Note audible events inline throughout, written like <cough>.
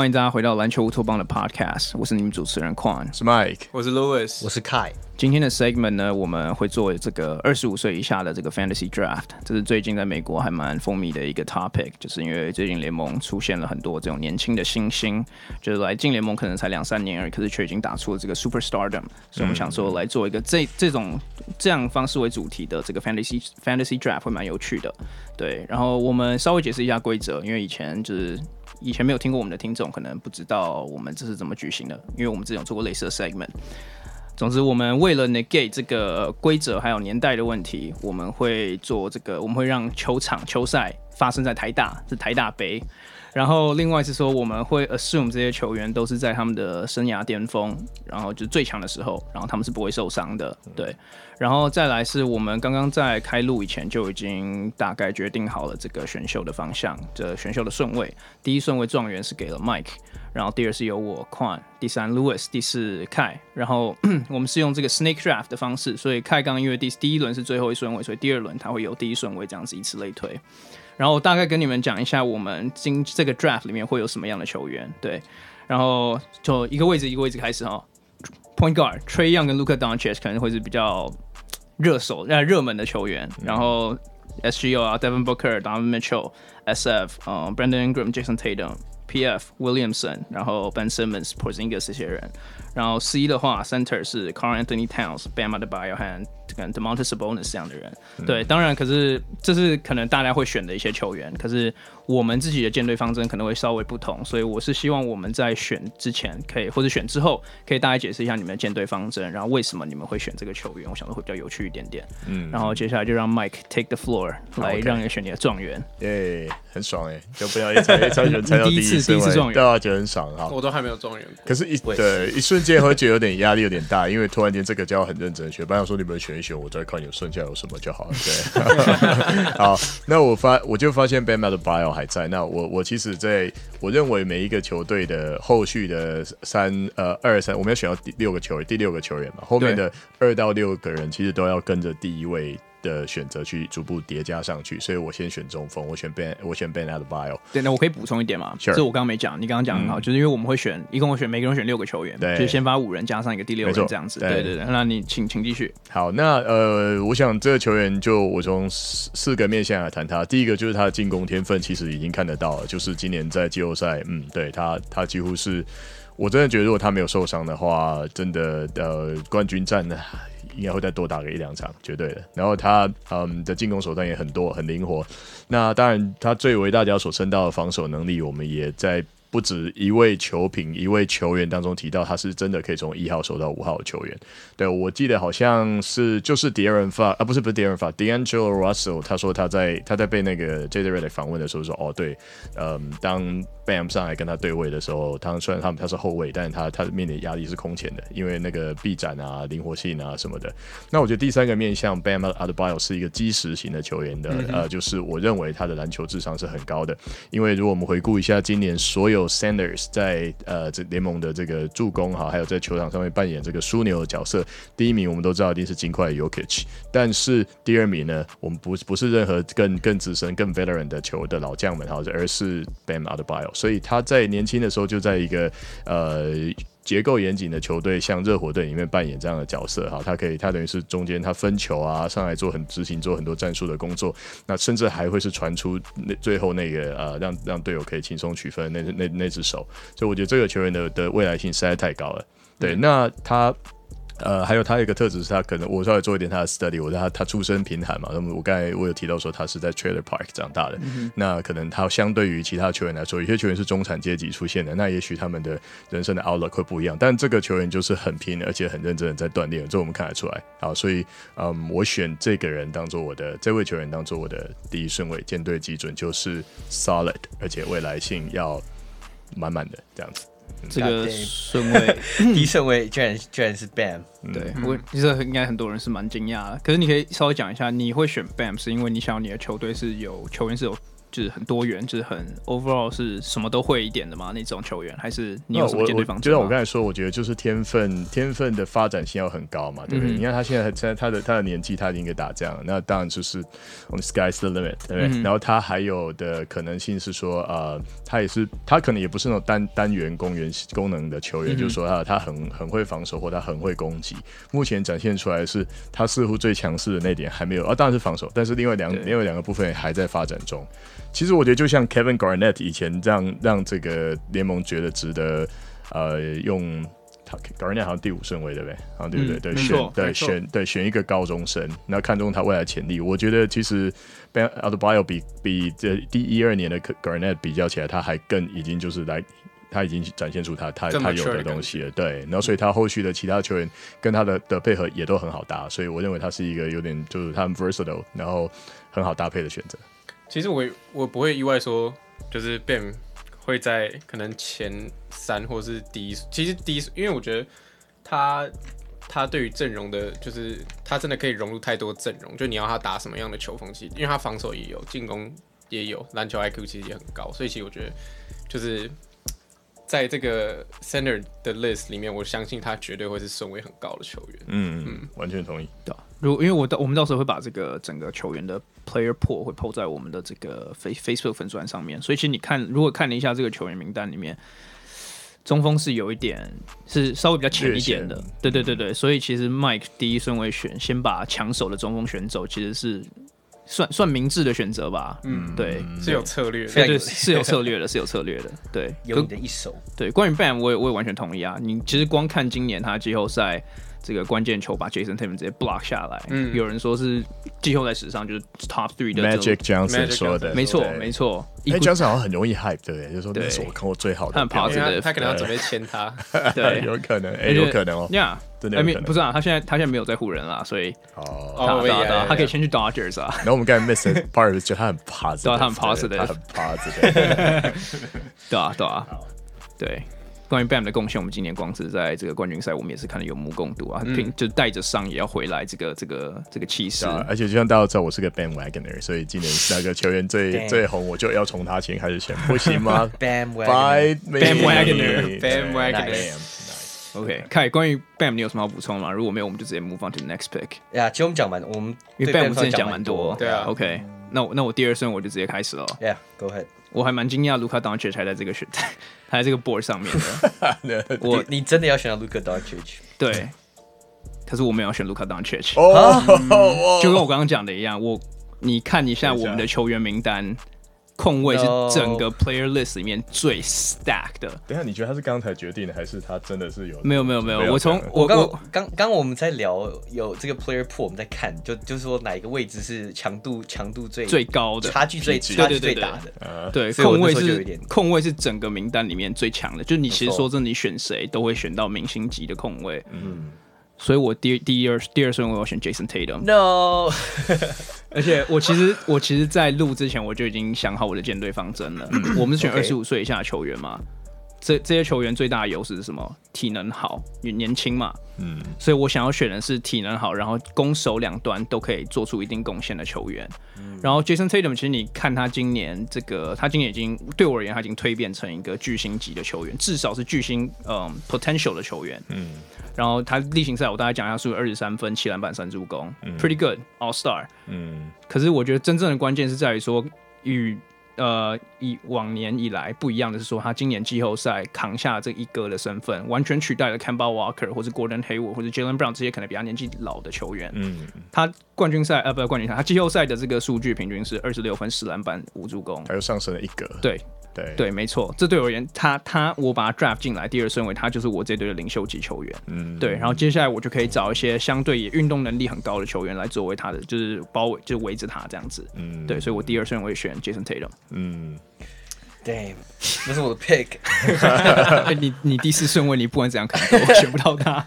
欢迎大家回到篮球乌托邦的 Podcast，我是你们主持人 Quan，是 Mike，我是 Louis，我是 Kai。今天的 segment 呢，我们会做这个二十五岁以下的这个 Fantasy Draft，这是最近在美国还蛮风靡的一个 topic，就是因为最近联盟出现了很多这种年轻的新星，就是来进联盟可能才两三年而已，可是却已经打出了这个 superstardom，所以我们想说来做一个这这种这样方式为主题的这个 Fantasy Fantasy Draft 会蛮有趣的，对。然后我们稍微解释一下规则，因为以前就是。以前没有听过我们的听众可能不知道我们这是怎么举行的，因为我们之前有做过类似的 segment。总之，我们为了 negate 这个规则还有年代的问题，我们会做这个，我们会让球场球赛发生在台大，是台大杯。然后另外是说，我们会 assume 这些球员都是在他们的生涯巅峰，然后就是最强的时候，然后他们是不会受伤的，对。然后再来是我们刚刚在开录以前就已经大概决定好了这个选秀的方向，这选秀的顺位，第一顺位状元是给了 Mike，然后第二是由我 Quan，第三 Louis，第四 Kai。然后 <clears throat> 我们是用这个 Snake Draft 的方式，所以 Kai 刚因为第第一轮是最后一顺位，所以第二轮他会有第一顺位这样子以此类推。然后大概跟你们讲一下，我们今这个 draft 里面会有什么样的球员，对。然后就一个位置一个位置开始哈。Point guard Trae Young 跟 Luka Doncic 可能会是比较热手、呃热门的球员。然后 SGO 啊，Devin Booker、Donovan Mitchell、SF，嗯，Brandon Ingram、Jason Tatum、PF Williamson，然后 Ben Simmons、Porzingis 这些人。然后 C 的话，Center 是 Carl Anthony Towns、Bam Adebayo 和这个 Domantas Sabonis 这样的人。对，当然，可是这是可能大家会选的一些球员，可是。我们自己的舰队方针可能会稍微不同，所以我是希望我们在选之前可以，或者选之后可以大家解释一下你们的舰队方针，然后为什么你们会选这个球员，我想说会比较有趣一点点。嗯，然后接下来就让 Mike take the floor 来让你选你的状元。耶、okay. yeah,，很爽哎，就不要一猜一猜选 <laughs> 猜到第一次第一次状元，对啊，就很爽哈。我都还没有状元，可是一对一瞬间会觉得有点压力，有点大，因为突然间这个就要很认真学。班长说你们选一选，我再看有剩下有什么就好了。对，<laughs> 好，那我发我就发现 Bam Adebayo 还在，那我我。我其实在我认为每一个球队的后续的三呃二三，我们要选到第六个球员，第六个球员嘛，后面的二到六个人其实都要跟着第一位的选择去逐步叠加上去，所以我先选中锋，我选 Ben，我选 Bam Adebayo。对，那我可以补充一点吗？这、sure. 我刚刚没讲，你刚刚讲很好、嗯，就是因为我们会选，一共我选每个人选六个球员，对，就是先发五人加上一个第六人这样子。对对对，那你请请继续。好，那呃，我想这个球员就我从四四个面向来谈他。第一个就是他的进攻天分，其实已经看得到了，就是今年在季后赛，嗯，对他他几乎是，我真的觉得如果他没有受伤的话，真的呃冠军战呢。应该会再多打个一两场，绝对的。然后他嗯的进攻手段也很多，很灵活。那当然，他最为大家所称道的防守能力，我们也在。不止一位球评、一位球员当中提到，他是真的可以从一号守到五号的球员。对，我记得好像是就是 De'Aaron Fox 啊，不是不是 De'Aaron Fox，D'Angelo Russell，他说他在他在被那个 JJ Redick 访问的时候说，哦对，嗯，当 Bam 上来跟他对位的时候，他虽然他们他是后卫，但是他他面临压力是空前的，因为那个臂展啊、灵活性啊什么的。<laughs> 那我觉得第三个面向 Bam Adebayo 是一个基石型的球员的，呃，就是我认为他的篮球智商是很高的，因为如果我们回顾一下今年所有 Sanders 在呃这联盟的这个助攻哈，还有在球场上面扮演这个枢纽的角色。第一名我们都知道一定是金块 Yokich，但是第二名呢，我们不不是任何更更资深、更 veteran 的球的老将们哈，而是 Bam Adebayo。所以他在年轻的时候就在一个呃。结构严谨的球队，像热火队里面扮演这样的角色哈，他可以，他等于是中间他分球啊，上来做很执行做很多战术的工作，那甚至还会是传出那最后那个呃让让队友可以轻松取分那那那只手，所以我觉得这个球员的的未来性实在太高了。对，那他。呃，还有他有一个特质是他可能我稍微做一点他的 study，我他他出身贫寒嘛，那么我刚才我有提到说他是在 Trailer Park 长大的，嗯、那可能他相对于其他球员来说，有些球员是中产阶级出现的，那也许他们的人生的 outlook 会不一样，但这个球员就是很拼，而且很认真的在锻炼，这我们看得出来。好，所以嗯，我选这个人当做我的这位球员当做我的第一顺位，舰队基准就是 solid，而且未来性要满满的这样子。这个顺位 <laughs> 第一顺位居然居然是 Bam。对，我其实应该很多人是蛮惊讶的。可是你可以稍微讲一下，你会选 Bam 是因为你想要你的球队是有球员是有。就是很多元，就是很 overall 是什么都会一点的吗？那种球员还是你有什么建对方针？就像我刚才说，我觉得就是天分，天分的发展性要很高嘛，对不对？嗯、你看他现在，在他的他的年纪，他已经可以打这样，那当然就是 on sky's the limit，对不对？嗯、然后他还有的可能性是说，呃，他也是他可能也不是那种单单元公园功能的球员，嗯、就是说他他很很会防守或他很会攻击。目前展现出来是他似乎最强势的那点还没有啊，当然是防守，但是另外两另外两个部分还在发展中。其实我觉得就像 Kevin Garnett 以前这样让这个联盟觉得值得，呃，用他 Garnett 好像第五顺位对不对？好像对不对？对，选对选对选一个高中生，那看中他未来潜力。我觉得其实 Ben Adebayo 比比这第一二年的 Garnett 比较起来，他还更已经就是来，他已经展现出他他他有的东西了。对，然后所以他后续的其他球员跟他的的配合也都很好搭，所以我认为他是一个有点就是他很 versatile，然后很好搭配的选择。其实我我不会意外说，就是 Bam 会在可能前三或是第一。其实第一，因为我觉得他他对于阵容的，就是他真的可以融入太多阵容。就你要他打什么样的球风，其实因为他防守也有，进攻也有，篮球 IQ 其实也很高，所以其实我觉得就是。在这个 center 的 list 里面，我相信他绝对会是顺位很高的球员。嗯嗯，嗯完全同意。对，如因为我到我们到时候会把这个整个球员的 player pool 会 po 在我们的这个 face Facebook 粉砖上面，所以其实你看，如果看了一下这个球员名单里面，中锋是有一点是稍微比较浅一点的。对对对对，所以其实 Mike 第一顺位选，先把抢手的中锋选走，其实是。算算明智的选择吧，嗯，对，是有策略，对，是有策略的，是有策略的，对，有你的一手。对，关于 Ban 我也我也完全同意啊。你其实光看今年他季后赛这个关键球把 Jason Tatum 直接 block 下来，嗯，有人说是季后赛史上就是 top three 的 Magic Johnson 说的，没错没错。哎，Johnson 好像很容易 hype，对不对？就说那是我看过最好的，他很 positive，他可能要准备签他，<laughs> 对，有可能，哎，有可能哦，呀。哎，没不是啊，他现在他现在没有在湖人了，所以哦，对啊，他可以先去 Dodgers 啊。然后我们刚才 miss part 就他很 positive，对，他很 positive，他很 positive，<laughs> 对啊，对啊，对。关于 Bam 的贡献，我们今年光是在这个冠军赛，我们也是看得有目共睹啊，拼就带着伤也要回来，这个这个这个气势。而且就像大家知道，我是个 Bandwagoner，所以今年那个球员最最红，我就要从他前开始选，不行吗？<laughs> Bandwagoner，Bandwagoner。OK，凯，关于 Bam 你有什么要补充吗？如果没有，我们就直接 move on to the next pick。呀，其实我们讲蛮，我们因为 Bam 我们之前讲蛮多，对啊。OK，那我那我第二顺我就直接开始了。Yeah，go ahead。我还蛮惊讶卢卡 doncic 还在这个选，还在这个 board 上面的。<laughs> 我你真的要选到 Luka Doncic？对，可是我没有选 Luka Doncic。哦，就跟我刚刚讲的一样，我你看一下我们的球员名单。控位是整个 player list 里面最 stack 的。等下，你觉得他是刚才决定的，还是他真的是有？没有没有没有，我从我刚刚刚我们在聊有这个 player pool，我们在看，就就是说哪一个位置是强度强度最最高的，差距最差距最大的。对，控卫是控位是整个名单里面最强的，就你其实说真的，你选谁都会选到明星级的控位。嗯。所以我第第一二第二顺位我要选 Jason Tatum。No，<laughs> 而且我其实我其实，在录之前我就已经想好我的舰队方针了。我们是选二十五岁以下的球员嘛？这这些球员最大的优势是什么？体能好，也年轻嘛。嗯，所以我想要选的是体能好，然后攻守两端都可以做出一定贡献的球员。然后 Jason Tatum，其实你看他今年这个，他今年已经对我而言，他已经蜕变成一个巨星级的球员，至少是巨星嗯 potential 的球员。嗯。然后他例行赛，我大概讲一下，数据二十三分、七篮板、三助攻嗯，pretty good all star。嗯，可是我觉得真正的关键是在于说，与呃以往年以来不一样的是说，他今年季后赛扛下这一哥的身份，完全取代了 c a m b a Walker 或者 Gordon Hayward 或者 Jaylen Brown 这些可能比他年纪老的球员。嗯，他冠军赛呃不是冠军赛，他季后赛的这个数据平均是二十六分、十篮板、五助攻，他又上升了一格。对。对对，没错，这对我而言，他他我把他 draft 进来第二顺位，他就是我这队的领袖级球员。嗯，对，然后接下来我就可以找一些相对也运动能力很高的球员来作为他的，就是包围，就围着他这样子。嗯，对，所以我第二顺位选 Jason Tatum。嗯，Damn，那是我的 pick。<laughs> 你你第四顺位，你不管怎样可能都选不到他。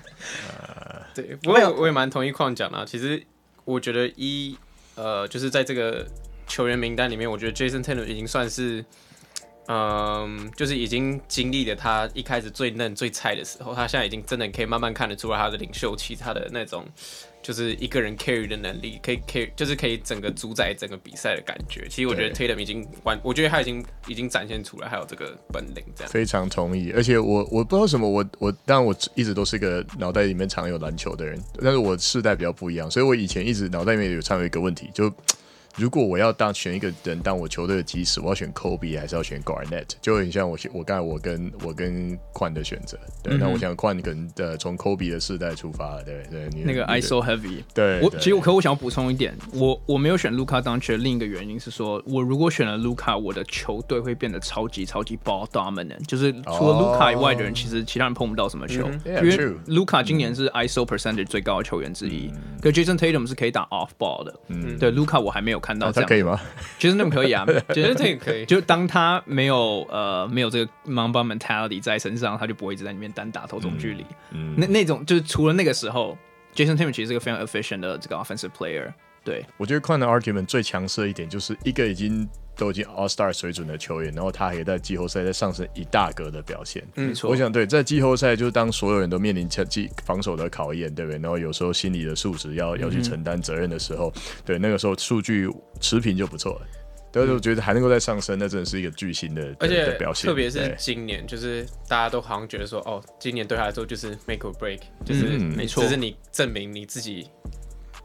对，我也我也蛮同意矿讲的。其实我觉得一呃，就是在这个球员名单里面，我觉得 Jason Tatum 已经算是。嗯，就是已经经历了他一开始最嫩最菜的时候，他现在已经真的可以慢慢看得出来他的领袖气，他的那种。就是一个人 carry 的能力，可以 carry，就是可以整个主宰整个比赛的感觉。其实我觉得 Tatum 已经完，我觉得他已经已经展现出来，还有这个本领这样。非常同意，而且我我不知道什么，我我当然我一直都是个脑袋里面常有篮球的人，但是我世代比较不一样，所以我以前一直脑袋里面有常有一个问题，就。如果我要当选一个人当我球队的基石，我要选 Kobe 还是要选 Garnett？就很像我我刚才我跟我跟宽的选择。对，那、我想宽可能呃从 Kobe 的世代出发，对对。那个 ISO heavy。对，我其实我可我想要补充一点，我我没有选 Luka Doncic 另一个原因是说，我如果选了 Luca，我的球队会变得超级超级 ball dominant，就是除了 Luka 以外的人，哦、其实其他人碰不到什么球。嗯、因为 Luka 今年是 ISO percentage 最高的球员之一，嗯、可 Jason Tatum 是可以打 off ball 的。嗯，对，Luka 我还没有看到这样。啊、可以吗？<laughs> 其实那么可以啊，<laughs> 觉得这个可以。就当他没有呃没有这个 Mamba mentality 在身上，他就不会一直在里面单打投中距离。嗯，嗯那那种就是除了那个时候，Jason Tatum 其实是个非常 efficient 的这个 offensive player。对，我觉得宽的 argument 最强势的一点就是一个已经都已经 All Star 水准的球员，然后他也在季后赛再上升一大格的表现。嗯，没错。我想对，在季后赛就是当所有人都面临强击防守的考验，对不对？然后有时候心理的素质要要去承担责任的时候，嗯、对，那个时候数据持平就不错了。但是我觉得还能够再上升，那真的是一个巨星的，而且的表现。特别是今年，就是大家都好像觉得说，哦，今年对他来说就是 make or break，就是没错，就是你证明你自己，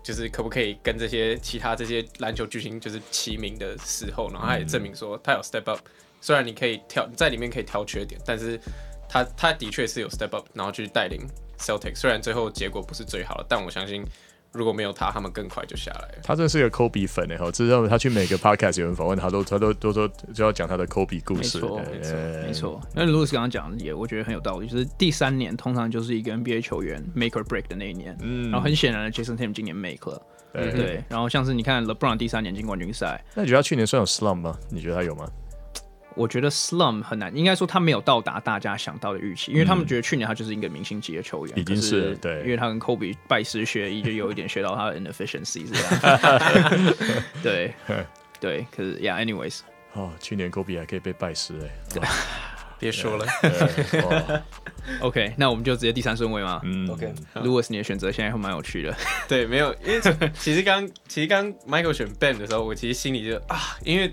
就是可不可以跟这些其他这些篮球巨星就是齐名的时候，然后他也证明说他有 step up。虽然你可以挑在里面可以挑缺点，但是他他的确是有 step up，然后去带领 Celtic，。虽然最后结果不是最好的，但我相信。如果没有他，他们更快就下来了。他真的是个 Kobe 粉哎，哈！知道他去每个 podcast 有人访问他都，他都都说就要讲他的 Kobe 故事。没错，没错，没错。那 Louis 刚刚讲的也，我觉得很有道理。就是第三年通常就是一个 NBA 球员 make or break 的那一年。嗯。然后很显然的，Jason Tatum 今年 make 了。对，对。然后像是你看 LeBron 第三年进冠军赛，那你觉得他去年算有 slump 吗？你觉得他有吗？我觉得 Slum 很难，应该说他没有到达大家想到的预期，因为他们觉得去年他就是一个明星级的球员，已经是对，因为他跟 Kobe 拜师学艺，就有一点学到他的 inefficiency 这样，<laughs> 对 <laughs> 对，可是 Yeah，anyways，哦，去年 Kobe 还可以被拜师哎，<laughs> 别说了，OK，那我们就直接第三顺位嘛，嗯，OK，Louis 你的选择现在会蛮有趣的，对，没有，因为其实刚其实刚 Michael 选 Ben 的时候，我其实心里就啊，因为。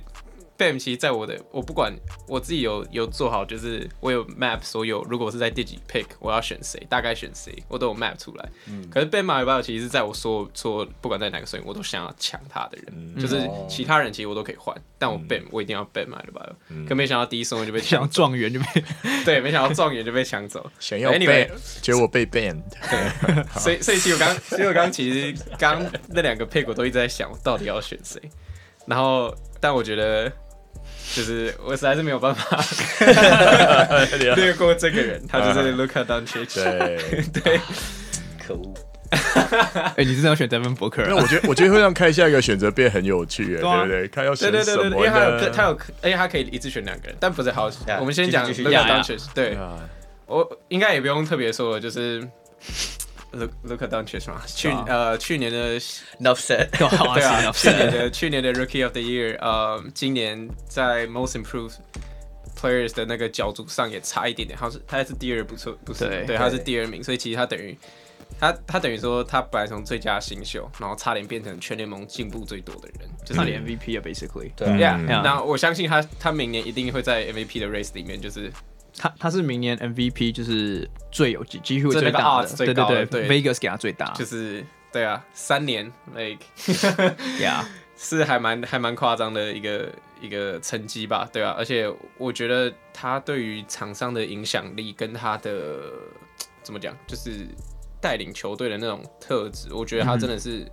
Bam 其实在我的，我不管我自己有有做好，就是我有 map 所有，如果是在第几 pick，我要选谁，大概选谁，我都有 map 出来。嗯。可是 Bam Adebayo 其实是在我说说，不管在哪个顺位，我都想要抢他的人，嗯、就是其他人其实我都可以换，但我 Bam 我一定要 Bam Adebayo。嗯。可没想到第一顺位就被抢，状元就被对，没想到状元就被抢走。<laughs> 想要 Bam，结果我被 ban。<laughs> 对。所以所以其实我刚，其实我刚其实刚那两个 pick 我都一直在想，我到底要选谁。然后，但我觉得。就是我实在是没有办法 <laughs> 略过这个人，他就是 Luka Doncic。对 <laughs> 对，可恶！<laughs> 哎，你真的要选 Devin Booker？那我觉得，我觉得会让开下一个选择变很有趣，哎，对不对？看要选什么？因为他有他有，而且他可以一次选两个人，但不是好。我们先讲 Luka Doncic。对，我应该也不用特别说，就是。Look Luka Doncic 嘛，去呃去年的 Enough said，对啊，去年的 <laughs> <laughs> <laughs> 去年的 Rookie of the Year，呃，今年在 Most Improved Players 的那个角逐上也差一点点，好像是他还是第二，不错，不是，对，他是第二名，所以其实他等于他他等于说他本来从最佳新秀，然后差点变成全联盟进步最多的人，就是 MVP 啊，basically，对，Yeah，那我相信他他明年一定会在 MVP 的 race 里面就是。他他是明年 MVP，就是最有机机会最大的，对对对，Vegas 给他最大，就是对啊，三年，like，yeah，<laughs> 是还蛮还蛮夸张的一个一个成绩吧，对啊，而且我觉得他对于场上的影响力跟他的怎么讲，就是带领球队的那种特质，我觉得他真的是。嗯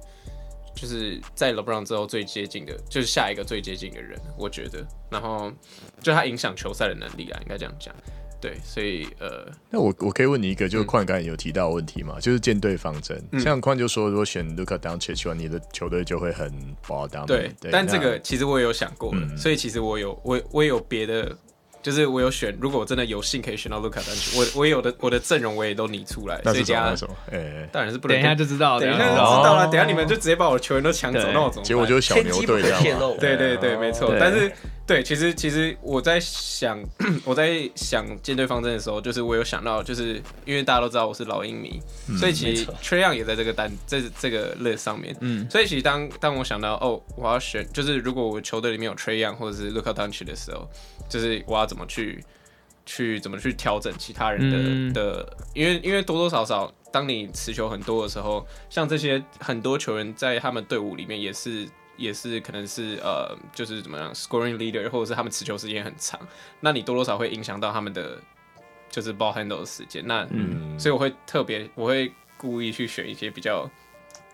就是在 LeBron 之后最接近的，就是下一个最接近的人，我觉得。然后就他影响球赛的能力啊，应该这样讲。对，所以呃，那我我可以问你一个，就是宽刚才有提到的问题嘛，嗯、就是舰队方针。嗯、像宽就说，如果选 Luka Doncic，你的球队就会很 ball down。对，对但这个其实我也有想过了，嗯、所以其实我有我我也有别的。就是我有选，如果我真的有幸可以选到卢卡丹奇，我我也有的我的阵容我也都拟出来，所以这样，哎，当然是不能，等一下就知道，等一下就知道了，等下你们就直接把我的球员都抢走，那我怎么办？结果就是小牛队这样，对对对，没错。但是对，其实其实我在想，<clears throat> 我在想舰队方针的时候，就是我有想到，就是因为大家都知道我是老鹰迷，嗯、所以其实 Trae Young 也在这个单在这个 list 上面。嗯，所以其实当当我想到哦，我要选，就是如果我球队里面有 Trae Young 或者是 Luka Doncic 的时候，就是我要怎么去去怎么去调整其他人的、嗯、的，因为因为多多少少，当你持球很多的时候，像这些很多球员在他们队伍里面也是。也是可能是呃，就是怎么样，scoring leader，或者是他们持球时间很长，那你多多少会影响到他们的就是 ball handle 的时间。那嗯，所以我会特别，我会故意去选一些比较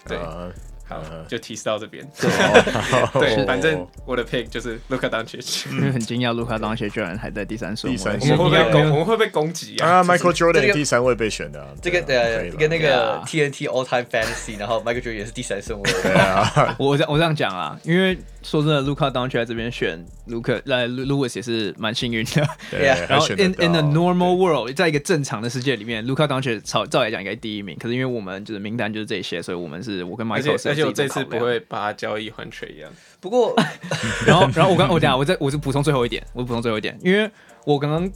对。Uh 好，就提示到这边。对，<laughs> 反正我的 pick 就是 Luka Doncic。因为很惊讶，Luka Doncic 居然还在第三顺位。第三顺位，我们会被攻，我们会被攻击啊！Michael Jordan 第三位被选的。这个对，跟那个 TNT All Time Fantasy，然后 Michael Jordan 也是第三顺位。<laughs> 对啊，<laughs> 我这我这样讲啊，因为说真的，Luka Doncic 在这边选 Luka 来 Lewis 也是蛮幸运的。对，然后 In in the normal world，在一个正常的世界里面，Luka Doncic 照照来讲应该第一名。可是因为我们就是名单就是这些，所以我们是我跟 Michael。就这次不会把它交易换锤一样。不过，<laughs> 然后，然后我刚我讲，我再我就补充最后一点，我补充最后一点，因为我刚刚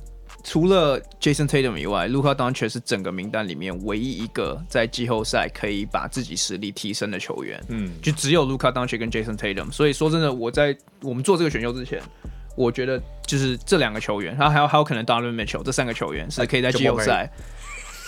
除了 Jason Tatum 以外，Luka Doncic 是整个名单里面唯一一个在季后赛可以把自己实力提升的球员。嗯，就只有 Luka Doncic 跟 Jason Tatum。所以说真的，我在我们做这个选秀之前，我觉得就是这两个球员，然后还有还有可能 Donovan Mitchell 这三个球员是可以在季后赛。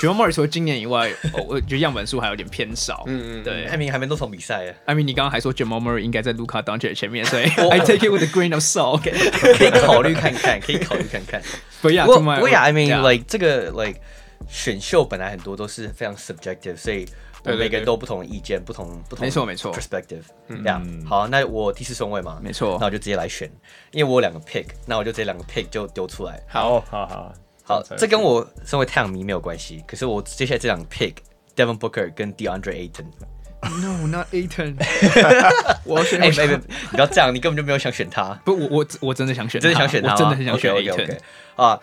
Jamal Murray 除了今年以外，<laughs> 我觉得样本数还有点偏少。嗯嗯，对，艾米还没多少比赛啊。艾米，你刚刚还说 Jamal Murray 应该在 Luka Doncic 前面，所以 <laughs> I take it with a grain of salt，<laughs> 可以考虑看看，可以考虑看看。不要，不过呀，I mean like 这个 like 选秀本来很多都是非常 subjective，所以每个人都有不同的意见，不同不同，没错没错，perspective。嗯，好，那我第四顺位嘛，没错，那我就直接来选，因为我有两个 pick，那我就这两个 pick 就丢出来。好，好好。好，这跟我身为太阳迷没有关系。可是我接下来这两个 pick，Devin Booker 跟 DeAndre Ayton。No，not Ayton。<laughs> 我要选。哎，没没，你不要这样，你根本就没有想选他。不，我我我真的想选，真的想选他，我真的很想选 Ayton。啊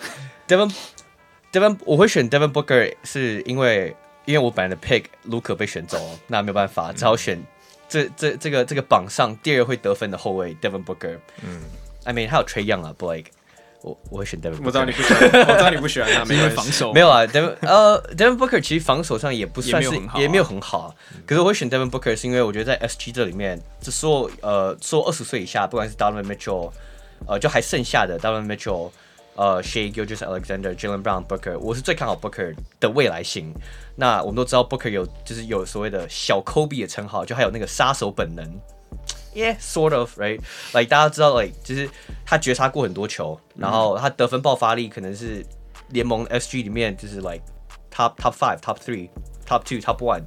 ，Devin，Devin，我会选 Devin Booker 是因为因为我本来的 pick Luka 被选走了，那没有办法，只好选这这这个这个榜上第二会得分的后卫 Devin Booker。嗯，I mean 还有 Trey Young 啊，Blake。我我会选 Devin Booker。我知道你不喜欢，我知道你不喜欢他，没有防守。没有啊，Devin 呃，Devin Booker 其实防守上也不算是，也没有很好。可是我会选 Devin Booker 是因为我觉得在 SG 这里面，这所有呃，所有二十岁以下，不管是 Donovan Mitchell，呃，就还剩下的 Donovan Mitchell，呃，Shai Gilgeous-Alexander、Jaylen Brown、Booker，我是最看好 Booker 的未来性。那我们都知道 Booker 有就是有所谓的小 Kobe 的称号，就还有那个杀手本能。Yeah, sort of, right? Like 大家知道，like 就是他绝杀过很多球，然后他得分爆发力可能是联盟 SG 里面就是 like top top five, top three, top two, top one。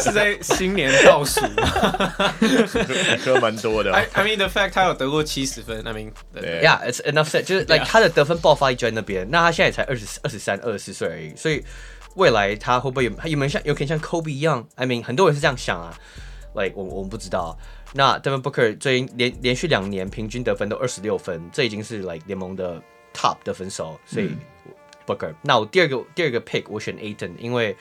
是在新年倒数吗？得蛮多的。I I mean the fact 他有得过七十分，I mean yeah, it's enough set，就是 like 他的得分爆发力就在那边。那他现在才二十二十三、二十四岁而已，所以。未来他会不会有？他有没有像有可能像 Kobe 一样？I mean，很多人是这样想啊。Like 我我们不知道。那 Devin Booker 最近连连续两年平均得分都二十六分，这已经是 like 联盟的 top 的分手。所以、嗯、Booker。那我第二个第二个 pick 我选 Ayton，因为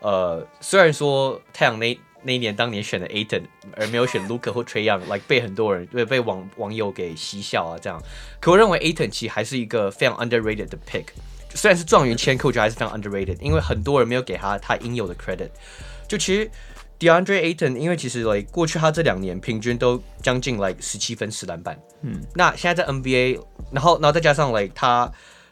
呃虽然说太阳那那一年当年选了 Ayton，而没有选 Luca 或 Trae Young，like 被很多人被被网网友给嬉笑啊这样。可我认为 Ayton 其实还是一个非常 underrated 的 pick。虽然是状元签，我觉得还是非常 underrated，因为很多人没有给他他应有的 credit。就其实 DeAndre Ayton，因为其实 like 过去他这两年平均都将近 like 十七分十篮板，嗯，那现在在 NBA，然后然后再加上 like 他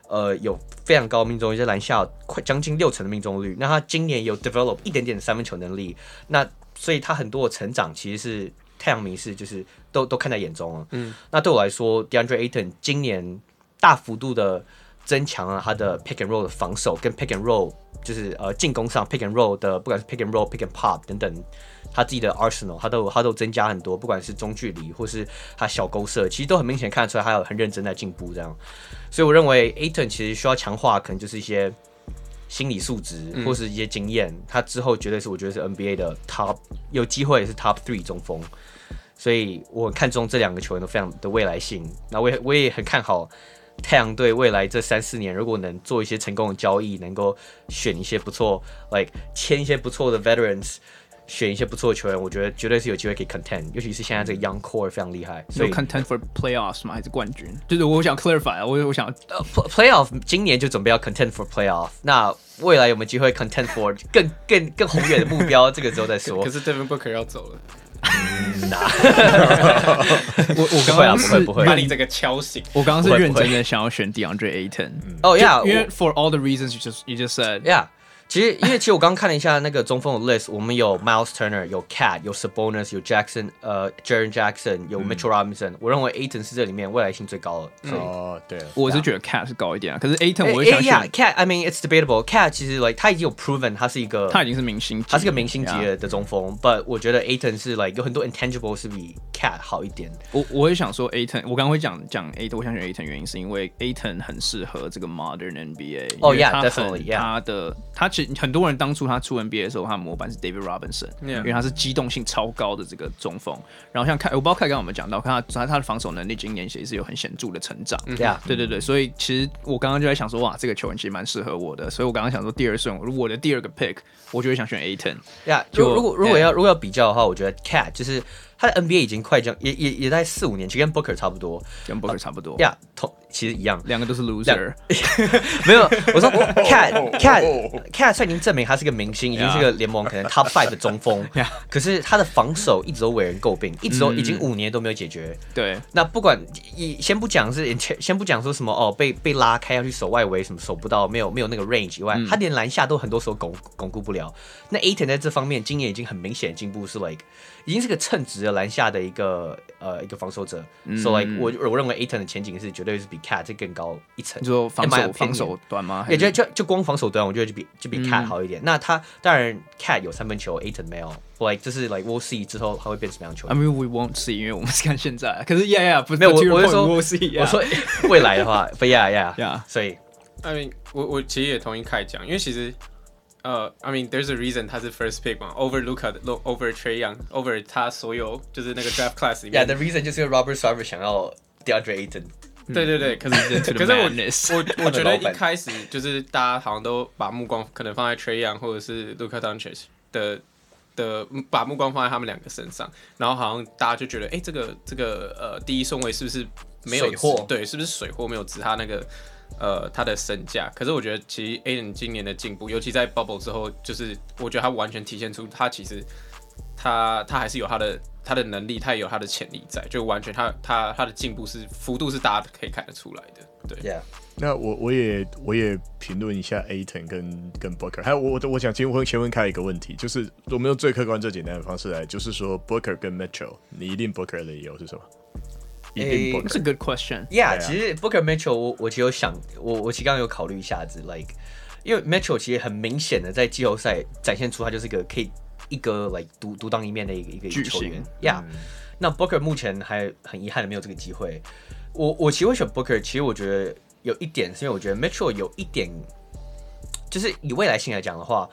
呃有非常高命中率，在篮下快将近六成的命中率，那他今年有 develop 一点点的三分球能力，那所以他很多的成长其实是太阳迷是就是都都看在眼中了，嗯，那对我来说 DeAndre Ayton 今年大幅度的。增强了他的 pick and roll 的防守，跟 pick and roll 就是呃进攻上 pick and roll 的，不管是 pick and roll、pick and pop 等等，他自己的 arsenal 他都他都增加很多，不管是中距离或是他小勾射，其实都很明显看得出来他有很认真在进步这样。所以我认为 Ayton 其实需要强化，可能就是一些心理素质或是一些经验，嗯、他之后绝对是我觉得是 NBA 的 top 有机会也是 top three 中锋。所以我看中这两个球员都非常的未来性，那我也我也很看好。太阳队未来这三四年，如果能做一些成功的交易，能够选一些不错，like 签一些不错的 veterans，选一些不错的球员，我觉得绝对是有机会可以 contend，尤其是现在这个 young core 非常厉害。所以 contend for playoffs 吗？还是冠军？就是我想 clarify 啊，我我想呃、uh, playoff 今年就准备要 contend for playoff，那未来有没有机会 contend for 更更更宏远的目标？这个之后再说。可是 Devin Booker 要走了。嗯呐，我我刚刚是不会把你这个敲醒。我刚刚是认真的想要选 DeAndre Ayton。哦，Yeah，因为 for all the reasons you just you just said，Yeah。其实，因为其实我刚刚看了一下那个中锋的 list，我们有 Miles Turner，有 Cat，有 Sabonis，有 Jackson，呃，Jaren Jackson，有 Mitchell Robinson、嗯。我认为 Ayton 是这里面未来性最高的。哦，对，我是觉得 Cat 是高一点啊。可是 Ayton 我会想选 Cat，I mean it's debatable。Cat 其实 like 他已经有 proven 他是一个，他已经是明星，他是个明星级的中锋。But 我觉得 Ayton 是 like 有很多 intangible 是比 Cat 好一点。我我也想说 Ayton，我刚刚会讲讲 Ayton，我想选 Ayton 原因是因为 Ayton 很适合这个 modern NBA。哦，Yeah，definitely。他的他其实很多人当初。他出 NBA 的时候，他的模板是 David Robinson，Yeah. 因为他是机动性超高的这个中锋。然后像凯，我不知道凯刚刚有没有讲到，看他他他的防守能力今年其实是有很显著的成长。Yeah. 对对对，所以其实我刚刚就在想说，哇，这个球员其实蛮适合我的。所以我刚刚想说，第二顺，如果我的第二个 pick，我就会想选 Ayton。呀，就如果如果要如果要比较的话，我觉得 Cat 就是。他的 NBA 已经快将也也也在四五年，其实跟 Booker 差不多，跟 Booker 差不多。呀、uh, yeah,，同其实一样，两个都是 loser。<laughs> 没有，我说 <laughs> Cat Cat Cat 他已经证明他是个明星，已经是个联盟可能 Top Five 的中锋。可是他的防守一直都为人诟病，一直都已经五年都没有解决。嗯、对，那不管先不讲是先不讲说什么哦，被被拉开要去守外围，什么守不到，没有没有那个 range 以外，嗯、他连篮下都很多时候巩巩固不了。那 Ayton 在这方面今年已经很明显的进步，是 like 已经是个称职的篮下的一个呃一个防守者，嗯、所以、so like, 我我认为 Ayton 的前景是绝对是比 Cat 这更高一层。你说防守防守端吗？也就就就光防守端，我觉得就比就比 Cat 好一点。嗯、那他当然 Cat 有三分球，Ayton 没有。like 就是 like we'll see 之后他会变成什么样球员？I mean we won't see，因为我们是看现在。可是 yeah yeah 不是没有我我是说 we'll see，yeah. 我说未来的话，but <laughs> yeah yeah yeah，所以 I mean 我我其实也同意 Kai 讲，因为其实。呃、uh,，I mean there's a reason 他是 first pick 嘛，over Luka，over Trae Young，over 他所有就是那个 draft class 里面。Yeah，the reason 就是 Robert Sarver 想要 DeAndre Ayton。对对对，可是可是我我我觉得一开始就是大家好像都把目光可能放在 Trae Young 或者是 Luca Doncic 的的把目光放在他们两个身上，然后好像大家就觉得，哎，这个这个呃第一顺位是不是没有水货？对，是不是水货没有值他那个？呃，他的身价，可是我觉得其实 Ayton 今年的进步，尤其在 Bubble 之后，就是我觉得他完全体现出他其实他他还是有他的他的能力，他也有他的潜力在，就完全他他他的进步是幅度是大家可以看得出来的。对，Yeah. 那我我也我也评论一下 Ayton 跟跟 Booker，还有我我想先问先问开一个问题，就是我们用最客观最简单的方式来，就是说 Booker 跟 Mitchell，你一定 Booker 的理由是什么？诶，这是 good question。Yeah，其实 Booker Mitchell，我我其实有想，我我其实刚刚有考虑一下子，like，因为 Mitchell 其实很明显的在季后赛展现出他就是一个可以一个 like 独独当一面的一个一个球员。Yeah，、嗯、那 Booker 目前还很遗憾的没有这个机会。我我其实会选 Booker，其实我觉得有一点是因为我觉得 Mitchell 有一点，就是以未来性来讲的话。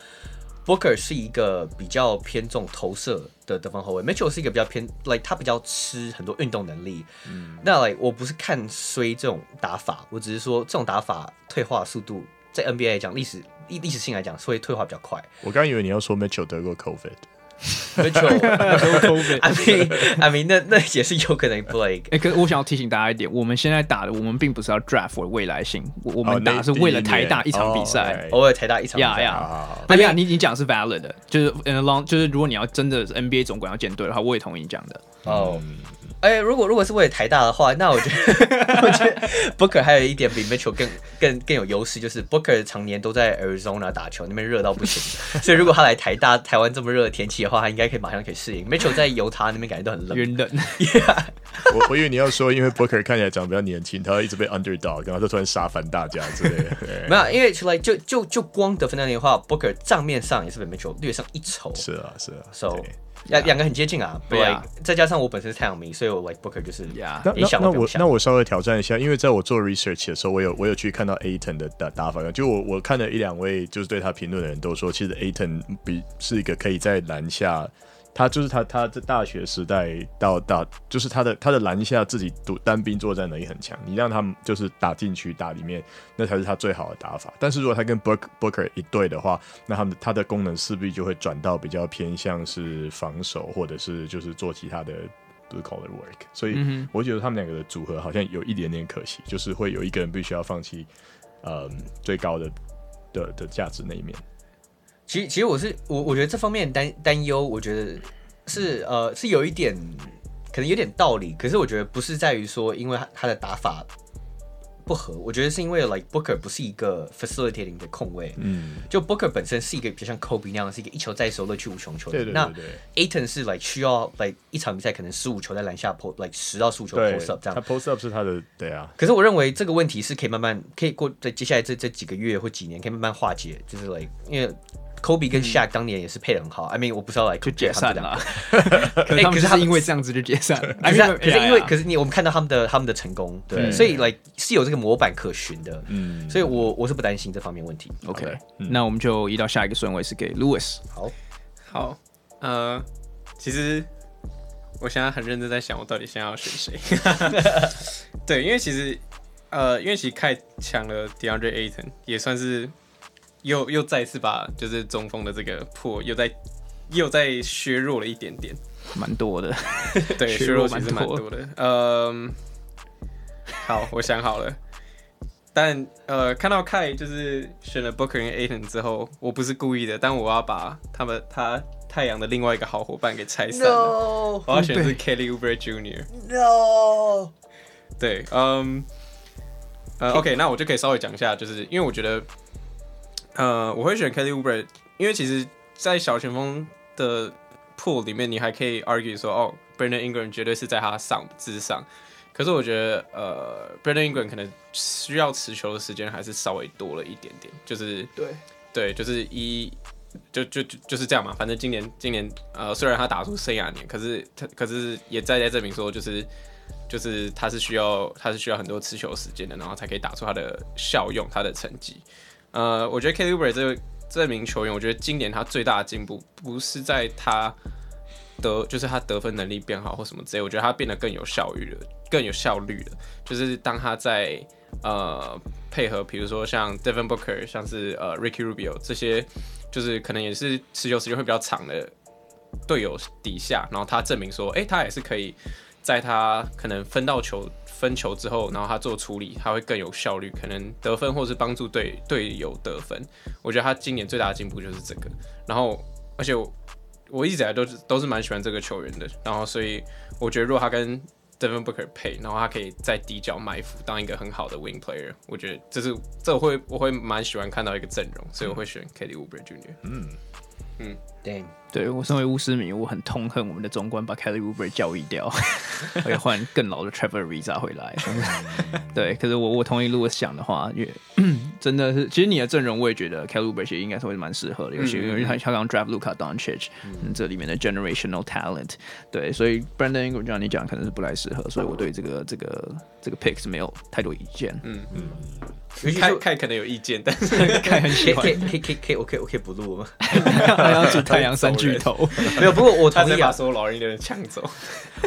Booker 是一个比较偏重投射的得分后卫，Mitchell 是一个比较偏，like 他比较吃很多运动能力。嗯，那 like 我不是看衰这种打法，我只是说这种打法退化速度在 NBA 来讲，历史历历史性来讲，所以退化比较快。我刚以为你要说 Mitchell 得过 COVID。<laughs> Mitchell，I mean，I mean，那那也是有可能 Blake。<laughs> 哎，可是我想要提醒大家一点，我们现在打的，我们并不是要 draft 未来性，我们打是为了台大一场比赛，偶尔台大一场比赛。呀呀，哎呀，你你讲是 valid 的，就是 in a long，就是如果你要真的 NBA 总管要建队的话，我也同意你讲的。哦。哎、欸，如果如果是为了台大的话，那我觉得 <laughs> 我觉得 Booker 还有一点比 Mitchell 更更更有优势，就是 Booker 常年都在 Arizona 打球，那边热到不行，<laughs> 所以如果他来台大，台湾这么热的天气的话，他应该可以马上可以适应。Mitchell 在犹他那边感觉都很冷，晕冷。Yeah. 我我以为你要说，因为 Booker 看起来长得比较年轻，他会一直被 underdog，然后他突然杀翻大家之类的。<laughs> 没有，因为出来就就就光得分那里的话，Booker 账面上也是比 Mitchell 略胜一筹。是啊，是啊，So。两两个很接近啊，对啊，再加上我本身是太阳迷，所以我 like Booker 就是呀。那那那我那我稍微挑战一下，因为在我做 research 的时候，我有我有去看到 Ayton 的打打法，就我我看了一两位就是对他评论的人都说，其实 Ayton 比是一个可以在篮下他就是他，他在大学时代到大，就是他的他的篮下自己独单兵作战能力很强。你让他们就是打进去打里面，那才是他最好的打法。但是如果他跟 Book Booker 一对的话，那他们他的功能势必就会转到比较偏向是防守，或者是就是做其他的 blue collar work。所以我觉得他们两个的组合好像有一点点可惜，就是会有一个人必须要放弃，嗯，最高的的的价值那一面。其实，其实我是我，我觉得这方面担担忧，我觉得是呃是有一点，可能有点道理。可是我觉得不是在于说，因为他他的打法不合，我觉得是因为 like Booker 不是一个 facilitating 的控卫，嗯，就 Booker 本身是一个比较像 Kobe 那样，是一个一球在手、乐趣无穷球员。那 Ayton 是 like 需要 like 一场比赛可能十五球在篮下 post like 十到十五球 post up 这样。他 post up 是他的对啊。可是我认为这个问题是可以慢慢可以过在接下来这这几个月或几年可以慢慢化解，就是 like 因为。Kobe 跟 Shaq 当年也是配的很好，I mean 我不知道来就解散了，<laughs> 可是他们是因为这样子就解散了，<laughs> 可是可是因为可是你我们看到他们的他们的成功，对，所以 like 是有这个模板可循的，嗯，所以我我是不担心这方面问题。OK，那我们就移到下一个顺位是给 Louis。好，好，呃，其实我现在很认真在想，我到底现在要选谁？<laughs> 对，因为其实呃，因为其实太强了，DeAndre Ayton 也算是。又又再次把就是中锋的这个破又在又在削弱了一点点，蛮多的，对，<laughs> 削弱其实蛮多的。嗯，好，我想好了，但呃，看到 Kai 就是选了 Booker 跟 Ayton 之后，我不是故意的，但我要把他们他太阳的另外一个好伙伴给拆散了。No! 我要选的是 Kelly Oubre Jr. No，对，嗯，呃，OK，那我就可以稍微讲一下，就是因为我觉得。呃，我会选 Kelly Oubre，因为其实，在小前锋的 pool 里面，你还可以 argue 说，哦，Brandon Ingram 绝对是在他上之上。可是我觉得，呃，Brandon Ingram 可能需要持球的时间还是稍微多了一点点。就是对对，就是一就就就就是这样嘛。反正今年今年，呃，虽然他打出生涯年，可是他可是也在在证明说，就是就是他是需要他是需要很多持球时间的，然后才可以打出他的效用，他的成绩。呃，我觉得 Kelly b r y 这这名球员，我觉得今年他最大的进步不是在他得，就是他得分能力变好或什么之类，我觉得他变得更有效率了，更有效率了。就是当他在呃配合，比如说像 Devin Booker，像是呃 Ricky Rubio 这些，就是可能也是持球时间会比较长的队友底下，然后他证明说，哎、他也是可以在他可能分到球。分球之后，然后他做处理，他会更有效率，可能得分或是帮助队队友得分。我觉得他今年最大的进步就是这个。然后，而且我，我一直以来都是都是蛮喜欢这个球员的。然后，所以我觉得如果他跟 Devin Booker 配，然后他可以在底角埋伏，当一个很好的 wing player，我觉得这是这我会我会蛮喜欢看到一个阵容，所以我会选 Kelly Oubre Jr. 嗯嗯，对。对，我身为巫师迷，我很痛恨我们的总管把 Kelly Oubre 交易掉，<laughs> 可以换更老的 Trevor Ariza 回来。<laughs> 对，可是我我同意 Louis 讲的话，因为 <clears throat> 真的是，其实你的阵容我也觉得 Kelly Oubre 应该是会蛮适合的，尤其因为他他刚 draft Luka Doncic，嗯，这里面的 generational talent。对，所以 Brandon Ingram 就像你讲，可能是不太适合，所以我对这个这个这个 pick 是没有太多意见。嗯嗯。开开可能有意见，但是 <laughs> 开很喜欢。K K K K OK OK 不录吗？<laughs> 太阳组太阳三巨头 <laughs> 没有，不过我同意啊，把所有老人的抢走。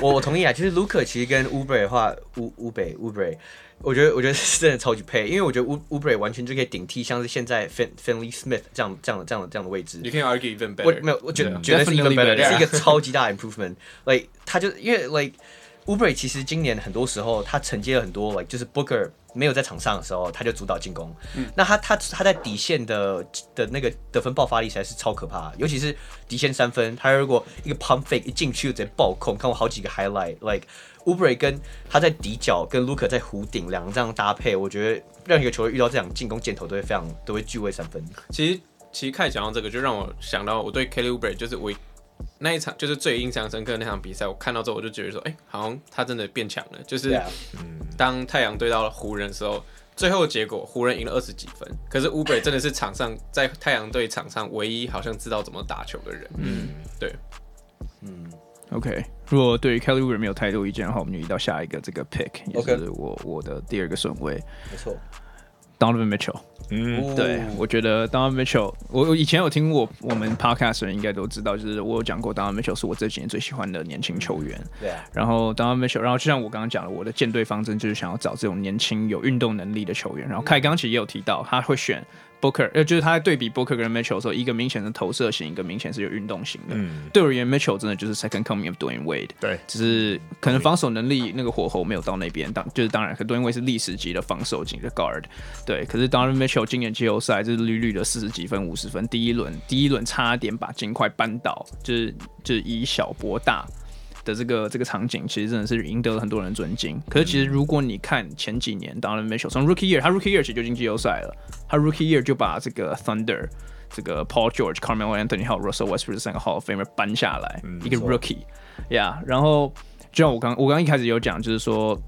我我同意啊，就是 Luka 其实跟 Oubre 的话，乌乌北 Oubre，我觉得我觉得是真的超级配，因为我觉得乌 Oubre 完全就可以顶替像是现在 Fin Finley Smith 这样这样的这样的这样的位置。You can argue even better。我没有，我觉得绝对是 even better，是一个超级大的 improvement。Like 他就因为 like。Oubre 其实今年很多时候他承接了很多，like 就是 Booker 没有在场上的时候，他就主导进攻。嗯，那他他他在底线的的那个得分爆发力实在是超可怕，尤其是底线三分，他如果一个 pump fake 一进去就直接爆控，看过好几个 highlight，like Oubre 跟他在底角跟 Luka 在弧顶两个这样搭配，我觉得任何一个球队遇到这样进攻箭头都会非常都会聚位三分。其实其实开始讲到这个，就让我想到我对 Kelly Oubre 就是我。那一场就是最印象深刻的那场比赛，我看到之后我就觉得说，哎、欸，好像他真的变强了。就是当太阳对到了湖人的时候，最后结果湖人赢了二十几分，可是 Oubre 真的是场上在太阳队场上唯一好像知道怎么打球的人。嗯，对，嗯，OK。如果对于 Kelly Oubre 没有太多意见的话，我们就移到下一个这个 pick，也是我我的第二个顺位。没错。Donovan Mitchell，嗯，对，我觉得 Donovan Mitchell，我我以前有听过我们 podcast 人应该都知道，就是我有讲过 Donovan Mitchell 是我这几年最喜欢的年轻球员。对啊。然后 Donovan Mitchell，然后就像我刚刚讲的，我的舰队方针就是想要找这种年轻有运动能力的球员。然后凯刚其实也有提到，他会选。Booker，呃，就是他在对比 Booker 跟 Mitchell 的时候，一个明显的投射型，一个明显是有运动型的。嗯，对我而言，Mitchell 真的就是 Second Coming of Dwayne Wade。对，只是可能防守能力那个火候没有到那边。当就是当然，可 Dwayne Wade 是历史级的防守型的 Guard。对，可是当然 Mitchell 今年季后赛就是屡屡的四十几分、五十分，第一轮第一轮差点把金块扳倒，就是就是以小博大。的这个这个场景，其实真的是赢得了很多人尊敬。可是，其实如果你看前几年，Donovan Mitchell 从 Rookie Year，他 Rookie Year 其实就进季后赛了。他 Rookie Year 就把这个 Thunder、这个 Paul George、Carmelo Anthony 还有 Russell Westbrook 这三个 Hall of Famer 搬下来，嗯、一个 Rookie，Yeah。然后，就像我刚我刚一开始有讲，就是说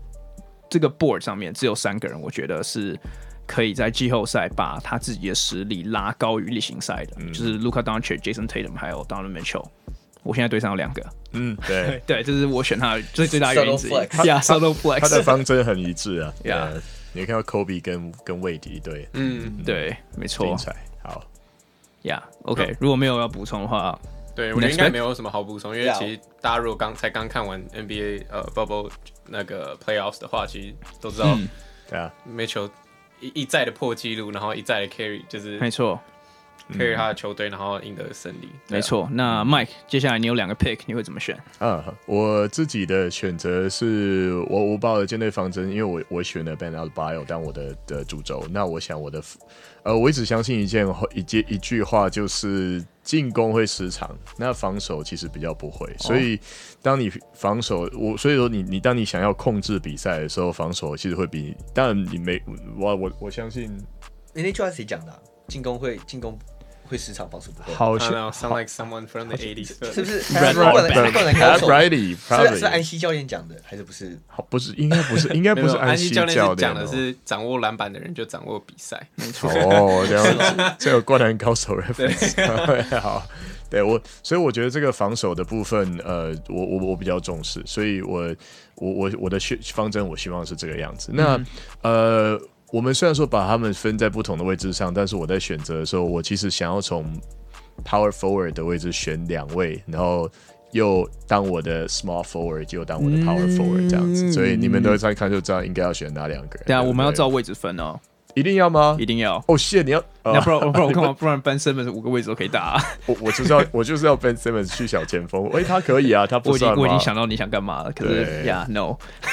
这个 Board 上面只有三个人，我觉得是可以在季后赛把他自己的实力拉高于例行赛的，嗯、就是 Luka Doncic、Jason Tatum 还有 Donovan Mitchell。我现在队上有两个，嗯，<laughs> 对。对，这是我选他最最大原因之一。<laughs> Yeah, Subtle flex，他的方针很一致啊。<laughs> Yeah，你看到 Kobe 跟跟韦迪，对，嗯，对，没错。精彩，好。Yeah，OK，如果没有要补充的话，对我觉得应该没有什么好补充，因为其实大家如果刚才刚看完 NBA 呃 Bubble 那个 Playoffs 的话，其实都知道，对啊，Mitchell 一一再的破纪录，然后一再的 carry，就是没错。Carry 他的球队，然后赢得胜利。没错。那 Mike，接下来你有两个 pick，你会怎么选？啊，我自己的选择是我我把我的舰队方针，因为我我选了 Ben Adebayo 当我的的主轴。那我想我的呃，我一直相信一件一件一句话，就是进攻会失常，那防守其实比较不会。所以当你防守我，所以说你你当你想要控制比赛的时候，防守其实会比。当然你没我我我相信。你那句话是谁讲的？进攻会进攻。会时常防守不够，好像 sound like someone from the eighties，是不是？是不是安西教练讲的，还是不是？好，不是，应该不是，应该不是安西教练讲的，是掌握篮板的人就掌握比赛，没错。哦，这样，这有灌篮高手的粉丝。好，对我，所以我觉得这个防守的部分，呃，我我我比较重视，所以我我我我的选方针，我希望是这个样子。那呃。我们虽然说把他们分在不同的位置上，但是我在选择的时候，我其实想要从 power forward 的位置选两位，然后又当我的 small forward，又当我的 power forward 这样子。嗯、所以你们都在看就知道应该要选哪两个人。对啊，我们要照位置分哦。一定要吗？一定要。哦，谢你要，那不然不然我干嘛？不然 Ben Simmons 五个位置都可以打。我我就是要我就是要 Ben Simmons 去小前锋。哎，他可以啊，<laughs> 他不算。我已经想到你想干嘛了，可是呀，No。<laughs>